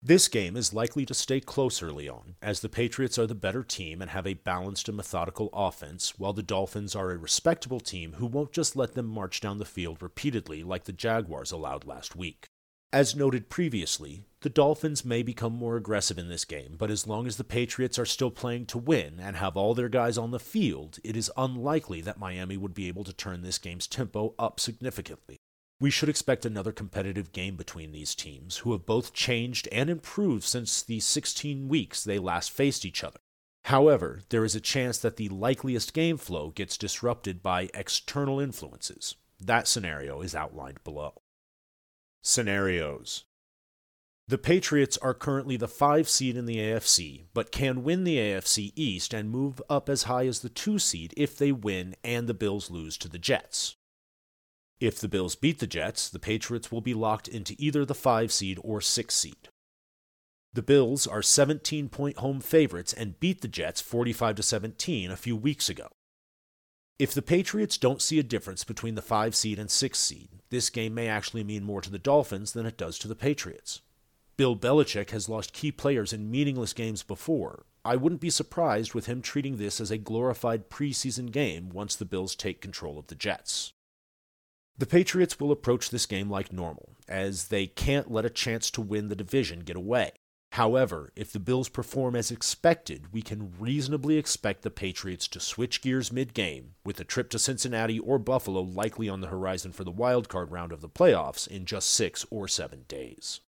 C: This game is likely to stay close early on, as the Patriots are the better team and have a balanced and methodical offense, while the Dolphins are a respectable team who won't just let them march down the field repeatedly like the Jaguars allowed last week. As noted previously, the Dolphins may become more aggressive in this game, but as long as the Patriots are still playing to win and have all their guys on the field, it is unlikely that Miami would be able to turn this game's tempo up significantly. We should expect another competitive game between these teams, who have both changed and improved since the 16 weeks they last faced each other. However, there is a chance that the likeliest game flow gets disrupted by external influences. That scenario is outlined below. Scenarios The Patriots are currently the 5 seed in the AFC, but can win the AFC East and move up as high as the 2 seed if they win and the Bills lose to the Jets. If the Bills beat the Jets, the Patriots will be locked into either the 5 seed or 6 seed. The Bills are 17 point home favorites and beat the Jets 45 to 17 a few weeks ago. If the Patriots don't see a difference between the 5 seed and 6 seed, this game may actually mean more to the Dolphins than it does to the Patriots. Bill Belichick has lost key players in meaningless games before. I wouldn't be surprised with him treating this as a glorified preseason game once the Bills take control of the Jets. The Patriots will approach this game like normal, as they can't let a chance to win the division get away. However, if the Bills perform as expected, we can reasonably expect the Patriots to switch gears mid game, with a trip to Cincinnati or Buffalo likely on the horizon for the wildcard round of the playoffs in just six or seven days.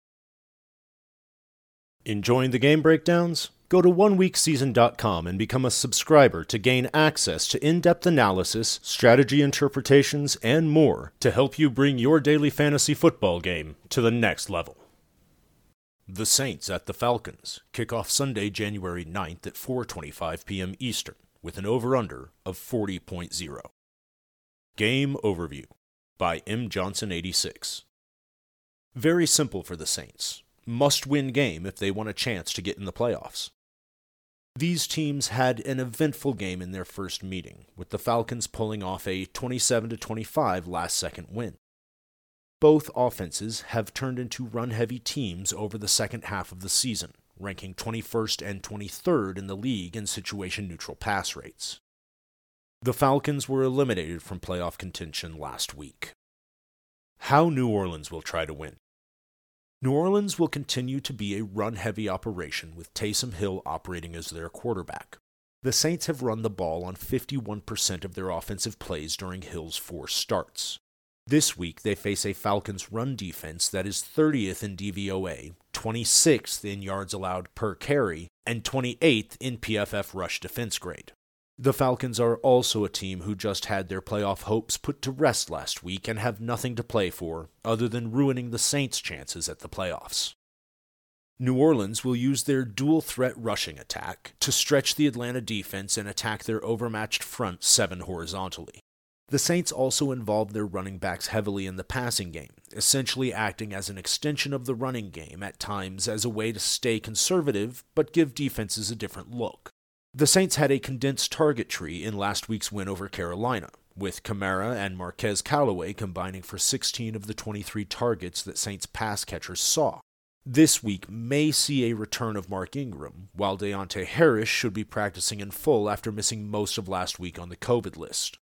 C: Enjoying the game breakdowns? Go to oneweekseason.com and become a subscriber to gain access to in depth analysis, strategy interpretations, and more to help you bring your daily fantasy football game to the next level. The Saints at the Falcons kick off Sunday, January 9th at 4:25 p.m. Eastern with an over/under of 40.0. Game overview by M Johnson 86. Very simple for the Saints. Must-win game if they want a chance to get in the playoffs. These teams had an eventful game in their first meeting, with the Falcons pulling off a 27 25 last-second win. Both offenses have turned into run heavy teams over the second half of the season, ranking 21st and 23rd in the league in situation neutral pass rates. The Falcons were eliminated from playoff contention last week. How New Orleans will try to win. New Orleans will continue to be a run heavy operation with Taysom Hill operating as their quarterback. The Saints have run the ball on 51% of their offensive plays during Hill's four starts. This week, they face a Falcons run defense that is 30th in DVOA, 26th in yards allowed per carry, and 28th in PFF rush defense grade. The Falcons are also a team who just had their playoff hopes put to rest last week and have nothing to play for other than ruining the Saints' chances at the playoffs. New Orleans will use their dual threat rushing attack to stretch the Atlanta defense and attack their overmatched front seven horizontally. The Saints also involved their running backs heavily in the passing game, essentially acting as an extension of the running game at times as a way to stay conservative but give defenses a different look. The Saints had a condensed target tree in last week's win over Carolina, with Kamara and Marquez Callaway combining for 16 of the 23 targets that Saints pass catchers saw. This week may see a return of Mark Ingram, while Deonte Harris should be practicing in full after missing most of last week on the COVID list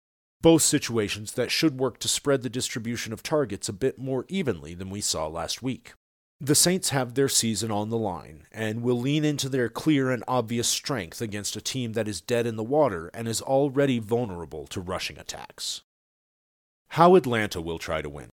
C: both situations that should work to spread the distribution of targets a bit more evenly than we saw last week. The Saints have their season on the line and will lean into their clear and obvious strength against a team that is dead in the water and is already vulnerable to rushing attacks. How Atlanta will try to win.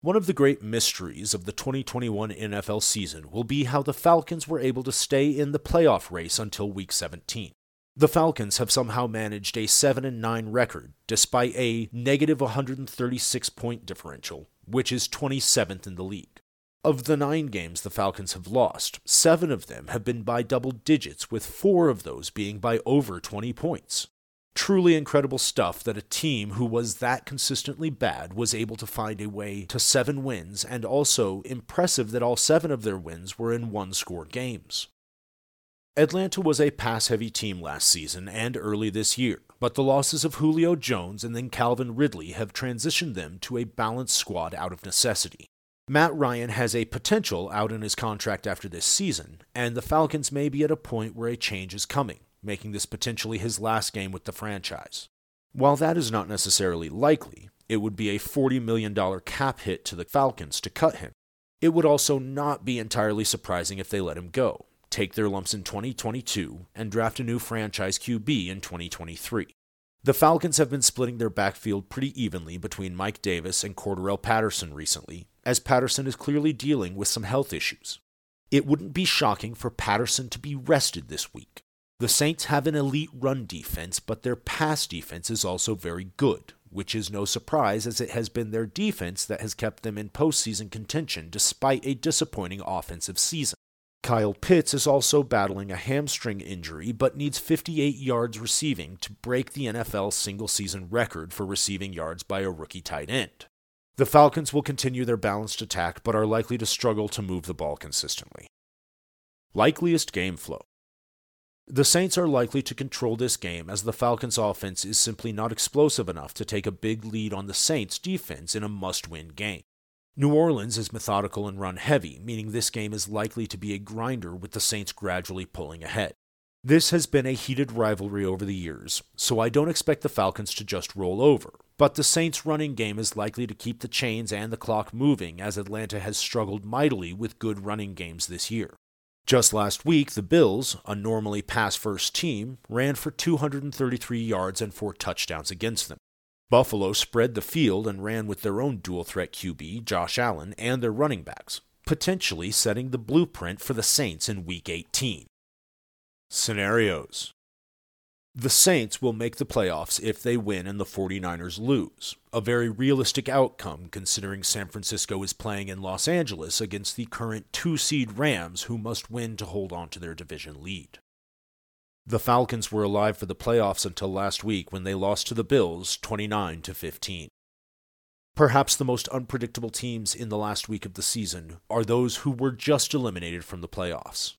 C: One of the great mysteries of the 2021 NFL season will be how the Falcons were able to stay in the playoff race until week 17. The Falcons have somehow managed a 7 and 9 record despite a negative 136 point differential, which is 27th in the league. Of the 9 games the Falcons have lost, 7 of them have been by double digits with 4 of those being by over 20 points. Truly incredible stuff that a team who was that consistently bad was able to find a way to 7 wins and also impressive that all 7 of their wins were in one score games. Atlanta was a pass heavy team last season and early this year, but the losses of Julio Jones and then Calvin Ridley have transitioned them to a balanced squad out of necessity. Matt Ryan has a potential out in his contract after this season, and the Falcons may be at a point where a change is coming, making this potentially his last game with the franchise. While that is not necessarily likely, it would be a $40 million cap hit to the Falcons to cut him. It would also not be entirely surprising if they let him go, take their lumps in 2022, and draft a new franchise QB in 2023. The Falcons have been splitting their backfield pretty evenly between Mike Davis and Cordarrelle Patterson recently, as Patterson is clearly dealing with some health issues. It wouldn't be shocking for Patterson to be rested this week. The Saints have an elite run defense, but their pass defense is also very good, which is no surprise as it has been their defense that has kept them in postseason contention despite a disappointing offensive season. Kyle Pitts is also battling a hamstring injury but needs 58 yards receiving to break the NFL single season record for receiving yards by a rookie tight end. The Falcons will continue their balanced attack but are likely to struggle to move the ball consistently. Likeliest game flow. The Saints are likely to control this game as the Falcons' offense is simply not explosive enough to take a big lead on the Saints' defense in a must win game. New Orleans is methodical and run heavy, meaning this game is likely to be a grinder with the Saints gradually pulling ahead. This has been a heated rivalry over the years, so I don't expect the Falcons to just roll over, but the Saints' running game is likely to keep the chains and the clock moving as Atlanta has struggled mightily with good running games this year. Just last week, the Bills, a normally pass first team, ran for 233 yards and four touchdowns against them. Buffalo spread the field and ran with their own dual threat QB, Josh Allen, and their running backs, potentially setting the blueprint for the Saints in Week 18. Scenarios The Saints will make the playoffs if they win and the 49ers lose, a very realistic outcome considering San Francisco is playing in Los Angeles against the current two seed Rams, who must win to hold on to their division lead. The Falcons were alive for the playoffs until last week when they lost to the Bills 29 to 15. Perhaps the most unpredictable teams in the last week of the season are those who were just eliminated from the playoffs.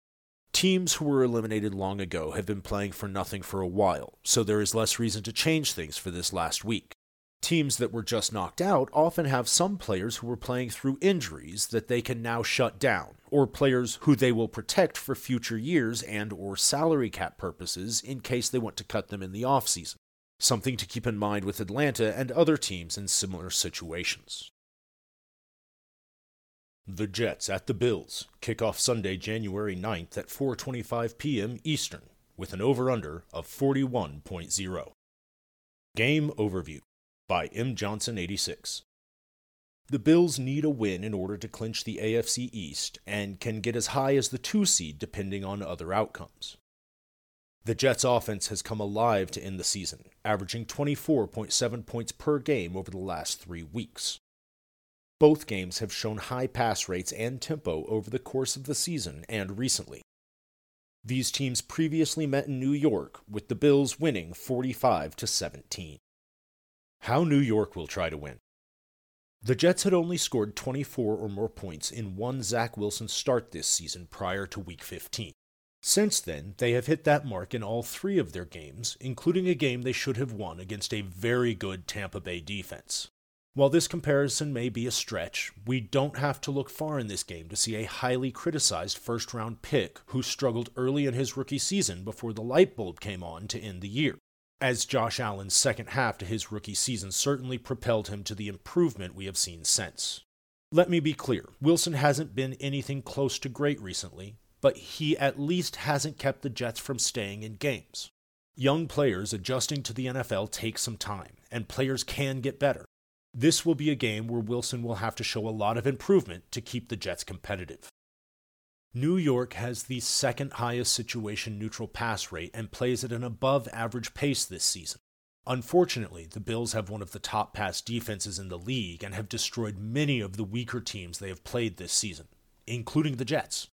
C: Teams who were eliminated long ago have been playing for nothing for a while, so there is less reason to change things for this last week. Teams that were just knocked out often have some players who were playing through injuries that they can now shut down, or players who they will protect for future years and or salary cap purposes in case they want to cut them in the offseason. Something to keep in mind with Atlanta and other teams in similar situations. The Jets at the Bills kick off Sunday, January 9th at 4:25 p.m. Eastern with an over/under of 41.0. Game overview by M. Johnson 86. The Bills need a win in order to clinch the AFC East and can get as high as the 2 seed depending on other outcomes. The Jets' offense has come alive to end the season, averaging 24.7 points per game over the last three weeks. Both games have shown high pass rates and tempo over the course of the season and recently. These teams previously met in New York, with the Bills winning 45 to 17. How New York will try to win. The Jets had only scored 24 or more points in one Zach Wilson start this season prior to Week 15. Since then, they have hit that mark in all three of their games, including a game they should have won against a very good Tampa Bay defense. While this comparison may be a stretch, we don't have to look far in this game to see a highly criticized first round pick who struggled early in his rookie season before the light bulb came on to end the year as Josh Allen's second half to his rookie season certainly propelled him to the improvement we have seen since. Let me be clear Wilson hasn't been anything close to great recently, but he at least hasn't kept the Jets from staying in games. Young players adjusting to the NFL take some time, and players can get better. This will be a game where Wilson will have to show a lot of improvement to keep the Jets competitive. New York has the second highest situation neutral pass rate and plays at an above average pace this season. Unfortunately, the Bills have one of the top pass defenses in the league and have destroyed many of the weaker teams they have played this season, including the Jets.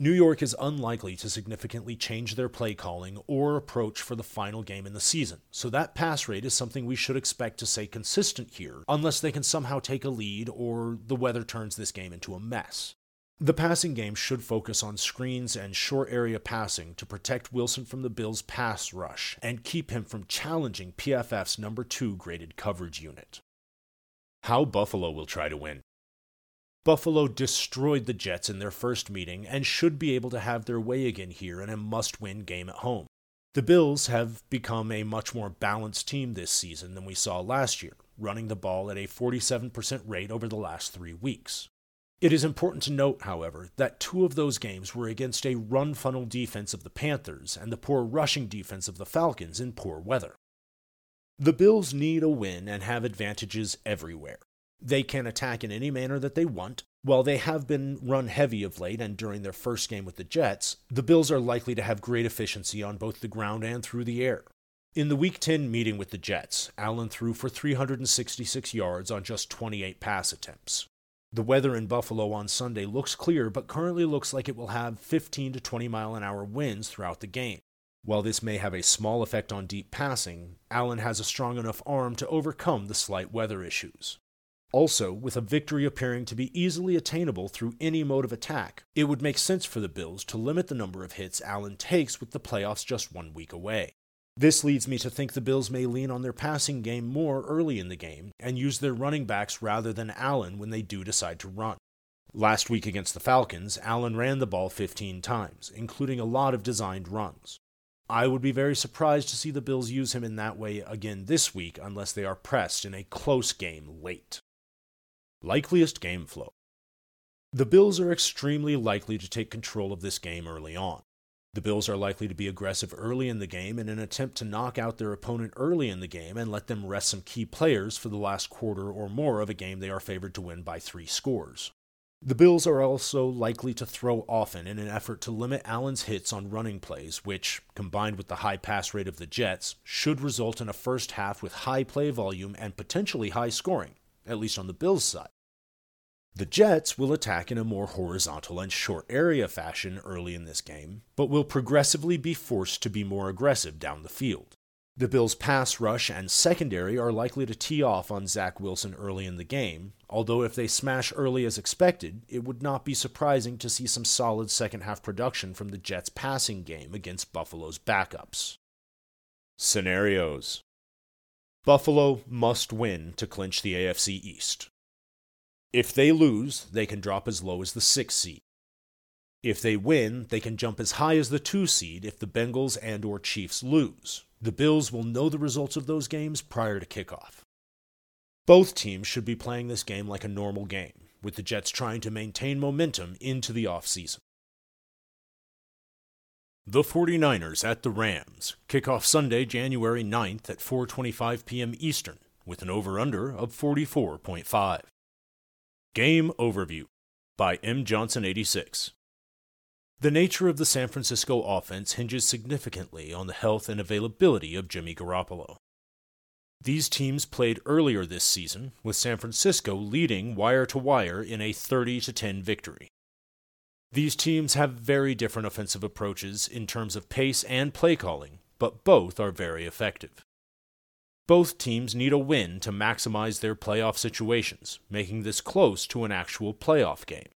C: New York is unlikely to significantly change their play calling or approach for the final game in the season, so that pass rate is something we should expect to stay consistent here, unless they can somehow take a lead or the weather turns this game into a mess. The passing game should focus on screens and short area passing to protect Wilson from the Bills' pass rush and keep him from challenging PFF's number two graded coverage unit. How Buffalo will try to win. Buffalo destroyed the Jets in their first meeting and should be able to have their way again here in a must win game at home. The Bills have become a much more balanced team this season than we saw last year, running the ball at a 47% rate over the last three weeks. It is important to note, however, that two of those games were against a run funnel defense of the Panthers and the poor rushing defense of the Falcons in poor weather. The Bills need a win and have advantages everywhere. They can attack in any manner that they want. While they have been run heavy of late and during their first game with the Jets, the Bills are likely to have great efficiency on both the ground and through the air. In the Week 10 meeting with the Jets, Allen threw for 366 yards on just 28 pass attempts. The weather in Buffalo on Sunday looks clear, but currently looks like it will have 15 to 20 mile an hour winds throughout the game. While this may have a small effect on deep passing, Allen has a strong enough arm to overcome the slight weather issues. Also, with a victory appearing to be easily attainable through any mode of attack, it would make sense for the Bills to limit the number of hits Allen takes with the playoffs just one week away. This leads me to think the Bills may lean on their passing game more early in the game and use their running backs rather than Allen when they do decide to run. Last week against the Falcons, Allen ran the ball 15 times, including a lot of designed runs. I would be very surprised to see the Bills use him in that way again this week unless they are pressed in a close game late. Likeliest game flow. The Bills are extremely likely to take control of this game early on. The Bills are likely to be aggressive early in the game in an attempt to knock out their opponent early in the game and let them rest some key players for the last quarter or more of a game they are favored to win by three scores. The Bills are also likely to throw often in an effort to limit Allen's hits on running plays, which, combined with the high pass rate of the Jets, should result in a first half with high play volume and potentially high scoring, at least on the Bills' side. The Jets will attack in a more horizontal and short area fashion early in this game, but will progressively be forced to be more aggressive down the field. The Bills' pass rush and secondary are likely to tee off on Zach Wilson early in the game, although if they smash early as expected, it would not be surprising to see some solid second half production from the Jets' passing game against Buffalo's backups. Scenarios Buffalo must win to clinch the AFC East. If they lose, they can drop as low as the 6 seed. If they win, they can jump as high as the 2 seed if the Bengals and or Chiefs lose. The Bills will know the results of those games prior to kickoff. Both teams should be playing this game like a normal game, with the Jets trying to maintain momentum into the offseason. The 49ers at the Rams kick off Sunday, January 9th at 4:25 p.m. Eastern with an over/under of 44.5. Game Overview by M. Johnson 86. The nature of the San Francisco offense hinges significantly on the health and availability of Jimmy Garoppolo. These teams played earlier this season, with San Francisco leading wire to wire in a 30 10 victory. These teams have very different offensive approaches in terms of pace and play calling, but both are very effective. Both teams need a win to maximize their playoff situations, making this close to an actual playoff game.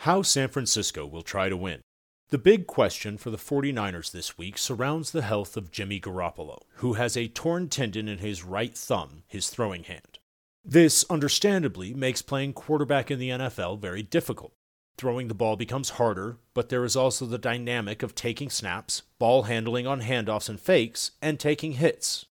C: How San Francisco will try to win. The big question for the 49ers this week surrounds the health of Jimmy Garoppolo, who has a torn tendon in his right thumb, his throwing hand. This, understandably, makes playing quarterback in the NFL very difficult. Throwing the ball becomes harder, but there is also the dynamic of taking snaps, ball handling on handoffs and fakes, and taking hits.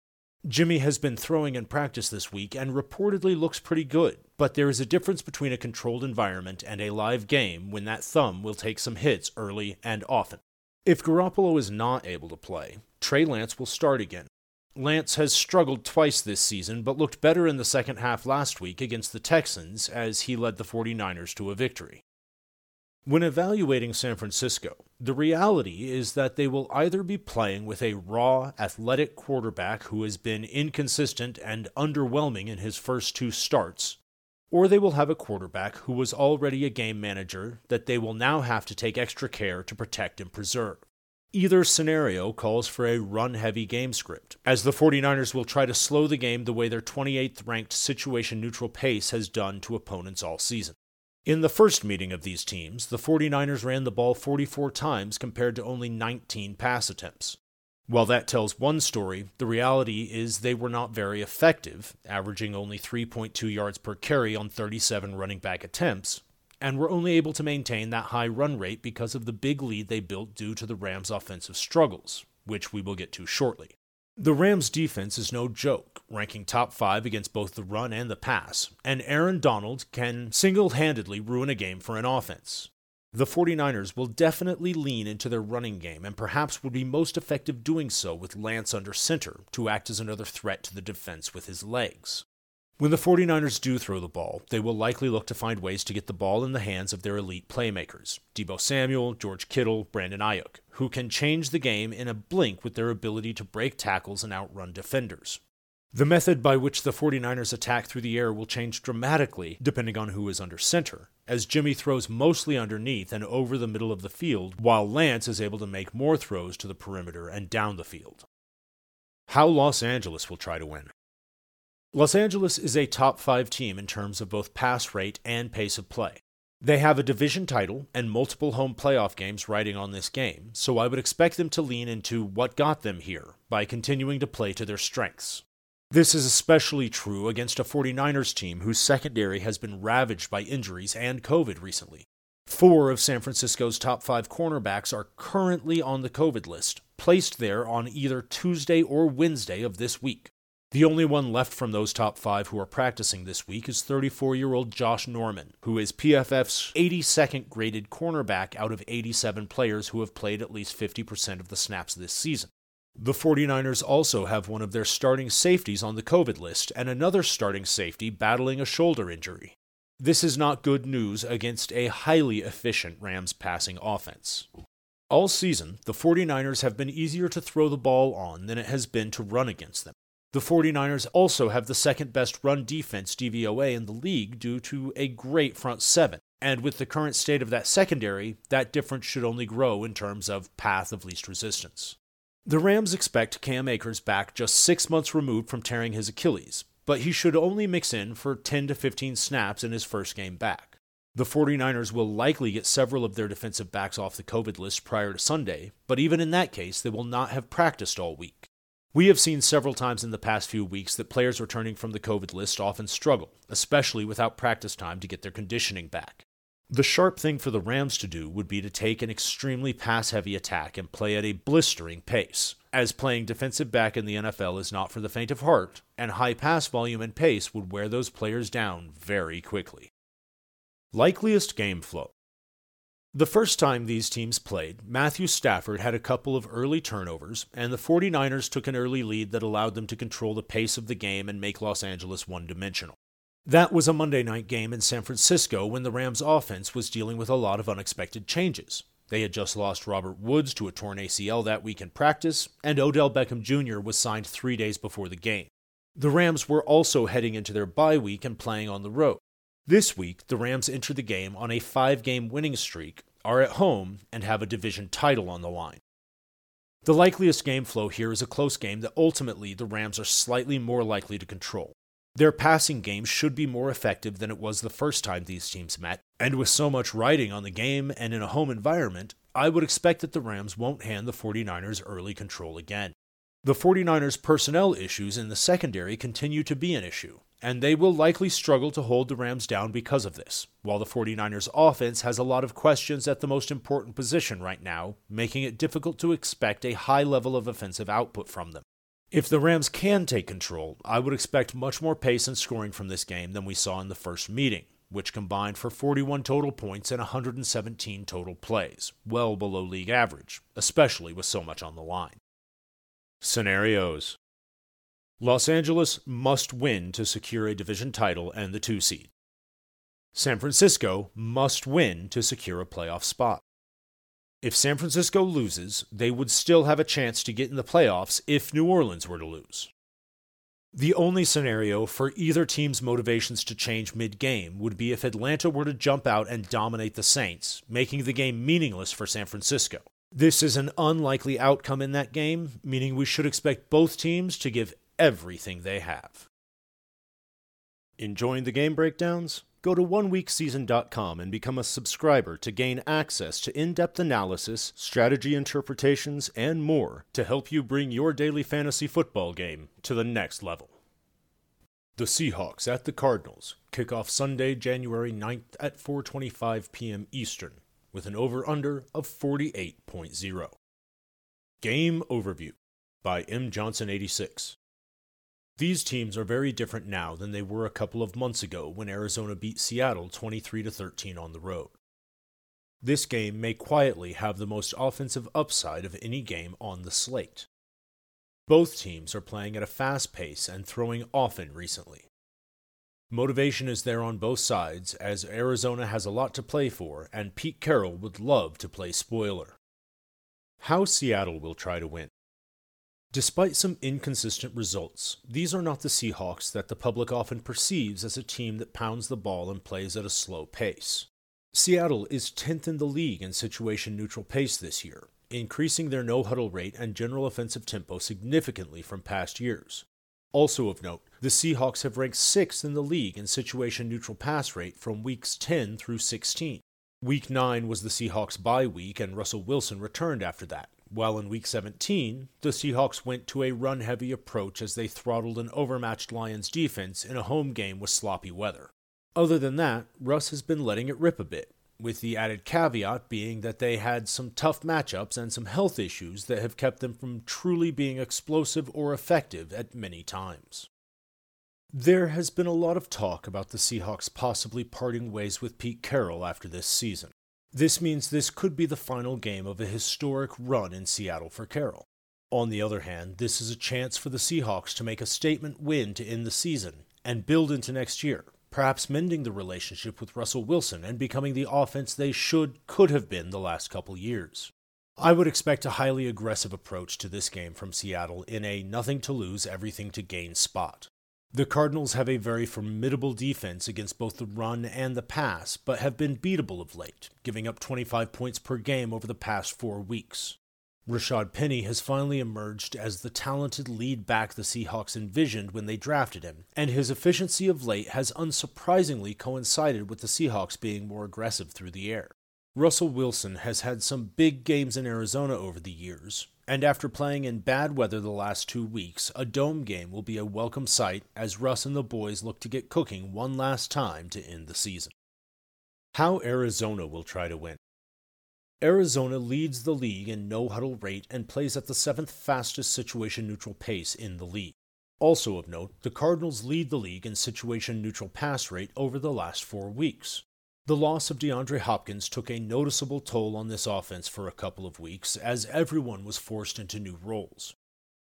C: Jimmy has been throwing in practice this week and reportedly looks pretty good, but there is a difference between a controlled environment and a live game when that thumb will take some hits early and often. If Garoppolo is not able to play, Trey Lance will start again. Lance has struggled twice this season, but looked better in the second half last week against the Texans as he led the 49ers to a victory. When evaluating San Francisco, the reality is that they will either be playing with a raw, athletic quarterback who has been inconsistent and underwhelming in his first two starts, or they will have a quarterback who was already a game manager that they will now have to take extra care to protect and preserve. Either scenario calls for a run heavy game script, as the 49ers will try to slow the game the way their 28th ranked situation neutral pace has done to opponents all season. In the first meeting of these teams, the 49ers ran the ball 44 times compared to only 19 pass attempts. While that tells one story, the reality is they were not very effective, averaging only 3.2 yards per carry on 37 running back attempts, and were only able to maintain that high run rate because of the big lead they built due to the Rams' offensive struggles, which we will get to shortly. The Rams' defense is no joke, ranking top five against both the run and the pass, and Aaron Donald can single handedly ruin a game for an offense. The 49ers will definitely lean into their running game and perhaps would be most effective doing so with Lance under center to act as another threat to the defense with his legs. When the 49ers do throw the ball, they will likely look to find ways to get the ball in the hands of their elite playmakers Deebo Samuel, George Kittle, Brandon Aiyuk, who can change the game in a blink with their ability to break tackles and outrun defenders. The method by which the 49ers attack through the air will change dramatically depending on who is under center, as Jimmy throws mostly underneath and over the middle of the field, while Lance is able to make more throws to the perimeter and down the field. How Los Angeles will try to win. Los Angeles is a top five team in terms of both pass rate and pace of play. They have a division title and multiple home playoff games riding on this game, so I would expect them to lean into what got them here by continuing to play to their strengths. This is especially true against a 49ers team whose secondary has been ravaged by injuries and COVID recently. Four of San Francisco's top five cornerbacks are currently on the COVID list, placed there on either Tuesday or Wednesday of this week. The only one left from those top five who are practicing this week is 34 year old Josh Norman, who is PFF's 82nd graded cornerback out of 87 players who have played at least 50% of the snaps this season. The 49ers also have one of their starting safeties on the COVID list and another starting safety battling a shoulder injury. This is not good news against a highly efficient Rams passing offense. All season, the 49ers have been easier to throw the ball on than it has been to run against them. The 49ers also have the second best run defense DVOA in the league due to a great front seven. And with the current state of that secondary, that difference should only grow in terms of path of least resistance. The Rams expect Cam Akers back just six months removed from tearing his Achilles, but he should only mix in for 10 to 15 snaps in his first game back. The 49ers will likely get several of their defensive backs off the COVID list prior to Sunday, but even in that case, they will not have practiced all week. We have seen several times in the past few weeks that players returning from the COVID list often struggle, especially without practice time to get their conditioning back. The sharp thing for the Rams to do would be to take an extremely pass heavy attack and play at a blistering pace, as playing defensive back in the NFL is not for the faint of heart, and high pass volume and pace would wear those players down very quickly. Likeliest game flow. The first time these teams played, Matthew Stafford had a couple of early turnovers, and the 49ers took an early lead that allowed them to control the pace of the game and make Los Angeles one dimensional. That was a Monday night game in San Francisco when the Rams' offense was dealing with a lot of unexpected changes. They had just lost Robert Woods to a torn ACL that week in practice, and Odell Beckham Jr. was signed three days before the game. The Rams were also heading into their bye week and playing on the road. This week, the Rams enter the game on a five game winning streak, are at home, and have a division title on the line. The likeliest game flow here is a close game that ultimately the Rams are slightly more likely to control. Their passing game should be more effective than it was the first time these teams met, and with so much riding on the game and in a home environment, I would expect that the Rams won't hand the 49ers early control again. The 49ers' personnel issues in the secondary continue to be an issue, and they will likely struggle to hold the Rams down because of this, while the 49ers' offense has a lot of questions at the most important position right now, making it difficult to expect a high level of offensive output from them. If the Rams can take control, I would expect much more pace and scoring from this game than we saw in the first meeting, which combined for 41 total points and 117 total plays, well below league average, especially with so much on the line. Scenarios Los Angeles must win to secure a division title and the two seed. San Francisco must win to secure a playoff spot. If San Francisco loses, they would still have a chance to get in the playoffs if New Orleans were to lose. The only scenario for either team's motivations to change mid game would be if Atlanta were to jump out and dominate the Saints, making the game meaningless for San Francisco. This is an unlikely outcome in that game, meaning we should expect both teams to give everything they have. Enjoying the game breakdowns? Go to oneweekseason.com and become a subscriber to gain access to in depth analysis, strategy interpretations, and more to help you bring your daily fantasy football game to the next level. The Seahawks at the Cardinals kick off Sunday, January 9th at 4:25 p.m. Eastern with an over/under of 48.0. Game overview by M Johnson 86. These teams are very different now than they were a couple of months ago when Arizona beat Seattle 23 13 on the road. This game may quietly have the most offensive upside of any game on the slate. Both teams are playing at a fast pace and throwing often recently. Motivation is there on both sides as Arizona has a lot to play for and Pete Carroll would love to play spoiler. How Seattle will try to win. Despite some inconsistent results, these are not the Seahawks that the public often perceives as a team that pounds the ball and plays at a slow pace. Seattle is 10th in the league in situation neutral pace this year, increasing their no huddle rate and general offensive tempo significantly from past years. Also of note, the Seahawks have ranked 6th in the league in situation neutral pass rate from weeks 10 through 16. Week 9 was the Seahawks' bye week, and Russell Wilson returned after that, while in Week 17, the Seahawks went to a run heavy approach as they throttled an overmatched Lions defense in a home game with sloppy weather. Other than that, Russ has been letting it rip a bit, with the added caveat being that they had some tough matchups and some health issues that have kept them from truly being explosive or effective at many times. There has been a lot of talk about the Seahawks possibly parting ways with Pete Carroll after this season. This means this could be the final game of a historic run in Seattle for Carroll. On the other hand, this is a chance for the Seahawks to make a statement win to end the season and build into next year, perhaps mending the relationship with Russell Wilson and becoming the offense they should could have been the last couple years. I would expect a highly aggressive approach to this game from Seattle in a nothing to lose, everything to gain spot. The Cardinals have a very formidable defense against both the run and the pass, but have been beatable of late, giving up 25 points per game over the past four weeks. Rashaad Penny has finally emerged as the talented lead back the Seahawks envisioned when they drafted him, and his efficiency of late has unsurprisingly coincided with the Seahawks being more aggressive through the air. Russell Wilson has had some big games in Arizona over the years, and after playing in bad weather the last two weeks, a dome game will be a welcome sight as Russ and the boys look to get cooking one last time to end the season. How Arizona will try to win. Arizona leads the league in no huddle rate and plays at the seventh fastest situation neutral pace in the league. Also of note, the Cardinals lead the league in situation neutral pass rate over the last four weeks. The loss of DeAndre Hopkins took a noticeable toll on this offense for a couple of weeks as everyone was forced into new roles.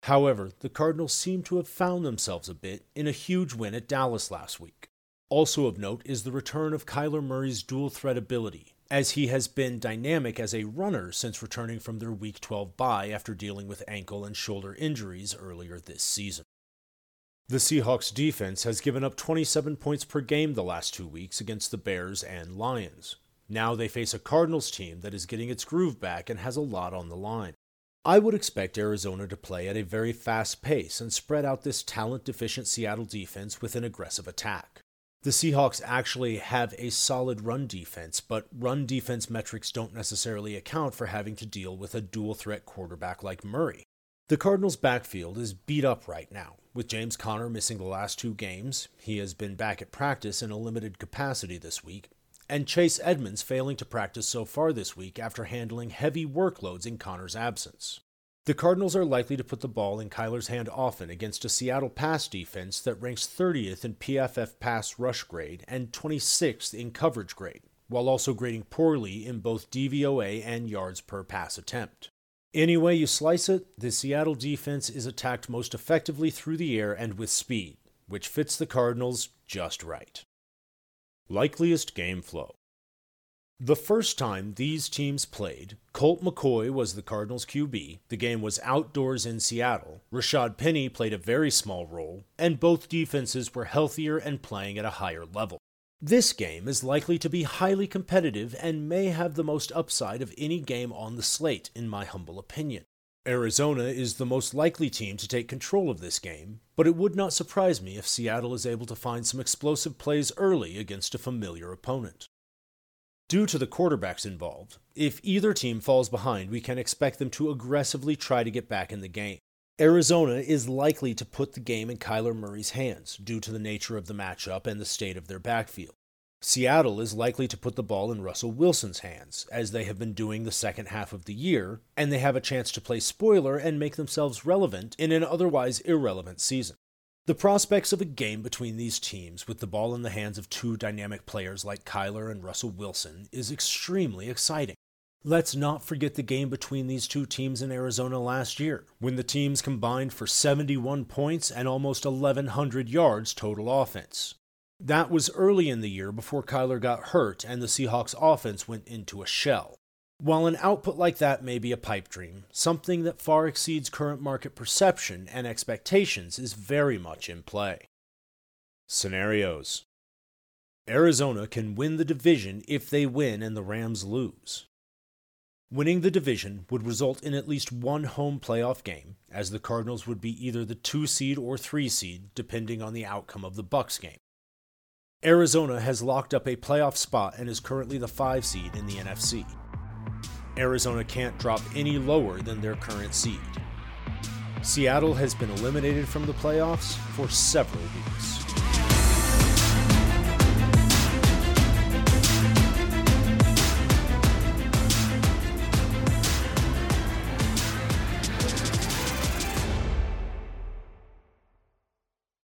C: However, the Cardinals seem to have found themselves a bit in a huge win at Dallas last week. Also of note is the return of Kyler Murray's dual threat ability, as he has been dynamic as a runner since returning from their Week 12 bye after dealing with ankle and shoulder injuries earlier this season. The Seahawks defense has given up 27 points per game the last two weeks against the Bears and Lions. Now they face a Cardinals team that is getting its groove back and has a lot on the line. I would expect Arizona to play at a very fast pace and spread out this talent deficient Seattle defense with an aggressive attack. The Seahawks actually have a solid run defense, but run defense metrics don't necessarily account for having to deal with a dual threat quarterback like Murray. The Cardinals' backfield is beat up right now, with James Conner missing the last two games, he has been back at practice in a limited capacity this week, and Chase Edmonds failing to practice so far this week after handling heavy workloads in Conner's absence. The Cardinals are likely to put the ball in Kyler's hand often against a Seattle pass defense that ranks 30th in PFF pass rush grade and 26th in coverage grade, while also grading poorly in both DVOA and yards per pass attempt. Any way you slice it, the Seattle defense is attacked most effectively through the air and with speed, which fits the Cardinals just right. Likeliest game flow. The first time these teams played, Colt McCoy was the Cardinals QB, the game was outdoors in Seattle, Rashaad Penny played a very small role, and both defenses were healthier and playing at a higher level. This game is likely to be highly competitive and may have the most upside of any game on the slate, in my humble opinion. Arizona is the most likely team to take control of this game, but it would not surprise me if Seattle is able to find some explosive plays early against a familiar opponent. Due to the quarterbacks involved, if either team falls behind, we can expect them to aggressively try to get back in the game. Arizona is likely to put the game in Kyler Murray's hands due to the nature of the matchup and the state of their backfield. Seattle is likely to put the ball in Russell Wilson's hands, as they have been doing the second half of the year, and they have a chance to play spoiler and make themselves relevant in an otherwise irrelevant season. The prospects of a game between these teams with the ball in the hands of two dynamic players like Kyler and Russell Wilson is extremely exciting. Let's not forget the game between these two teams in Arizona last year, when the teams combined for 71 points and almost 1,100 yards total offense. That was early in the year before Kyler got hurt and the Seahawks offense went into a shell. While an output like that may be a pipe dream, something that far exceeds current market perception and expectations is very much in play. Scenarios Arizona can win the division if they win and the Rams lose. Winning the division would result in at least one home playoff game, as the Cardinals would be either the 2 seed or 3 seed depending on the outcome of the Bucs game. Arizona has locked up a playoff spot and is currently the 5 seed in the NFC. Arizona can't drop any lower than their current seed. Seattle has been eliminated from the playoffs for several weeks.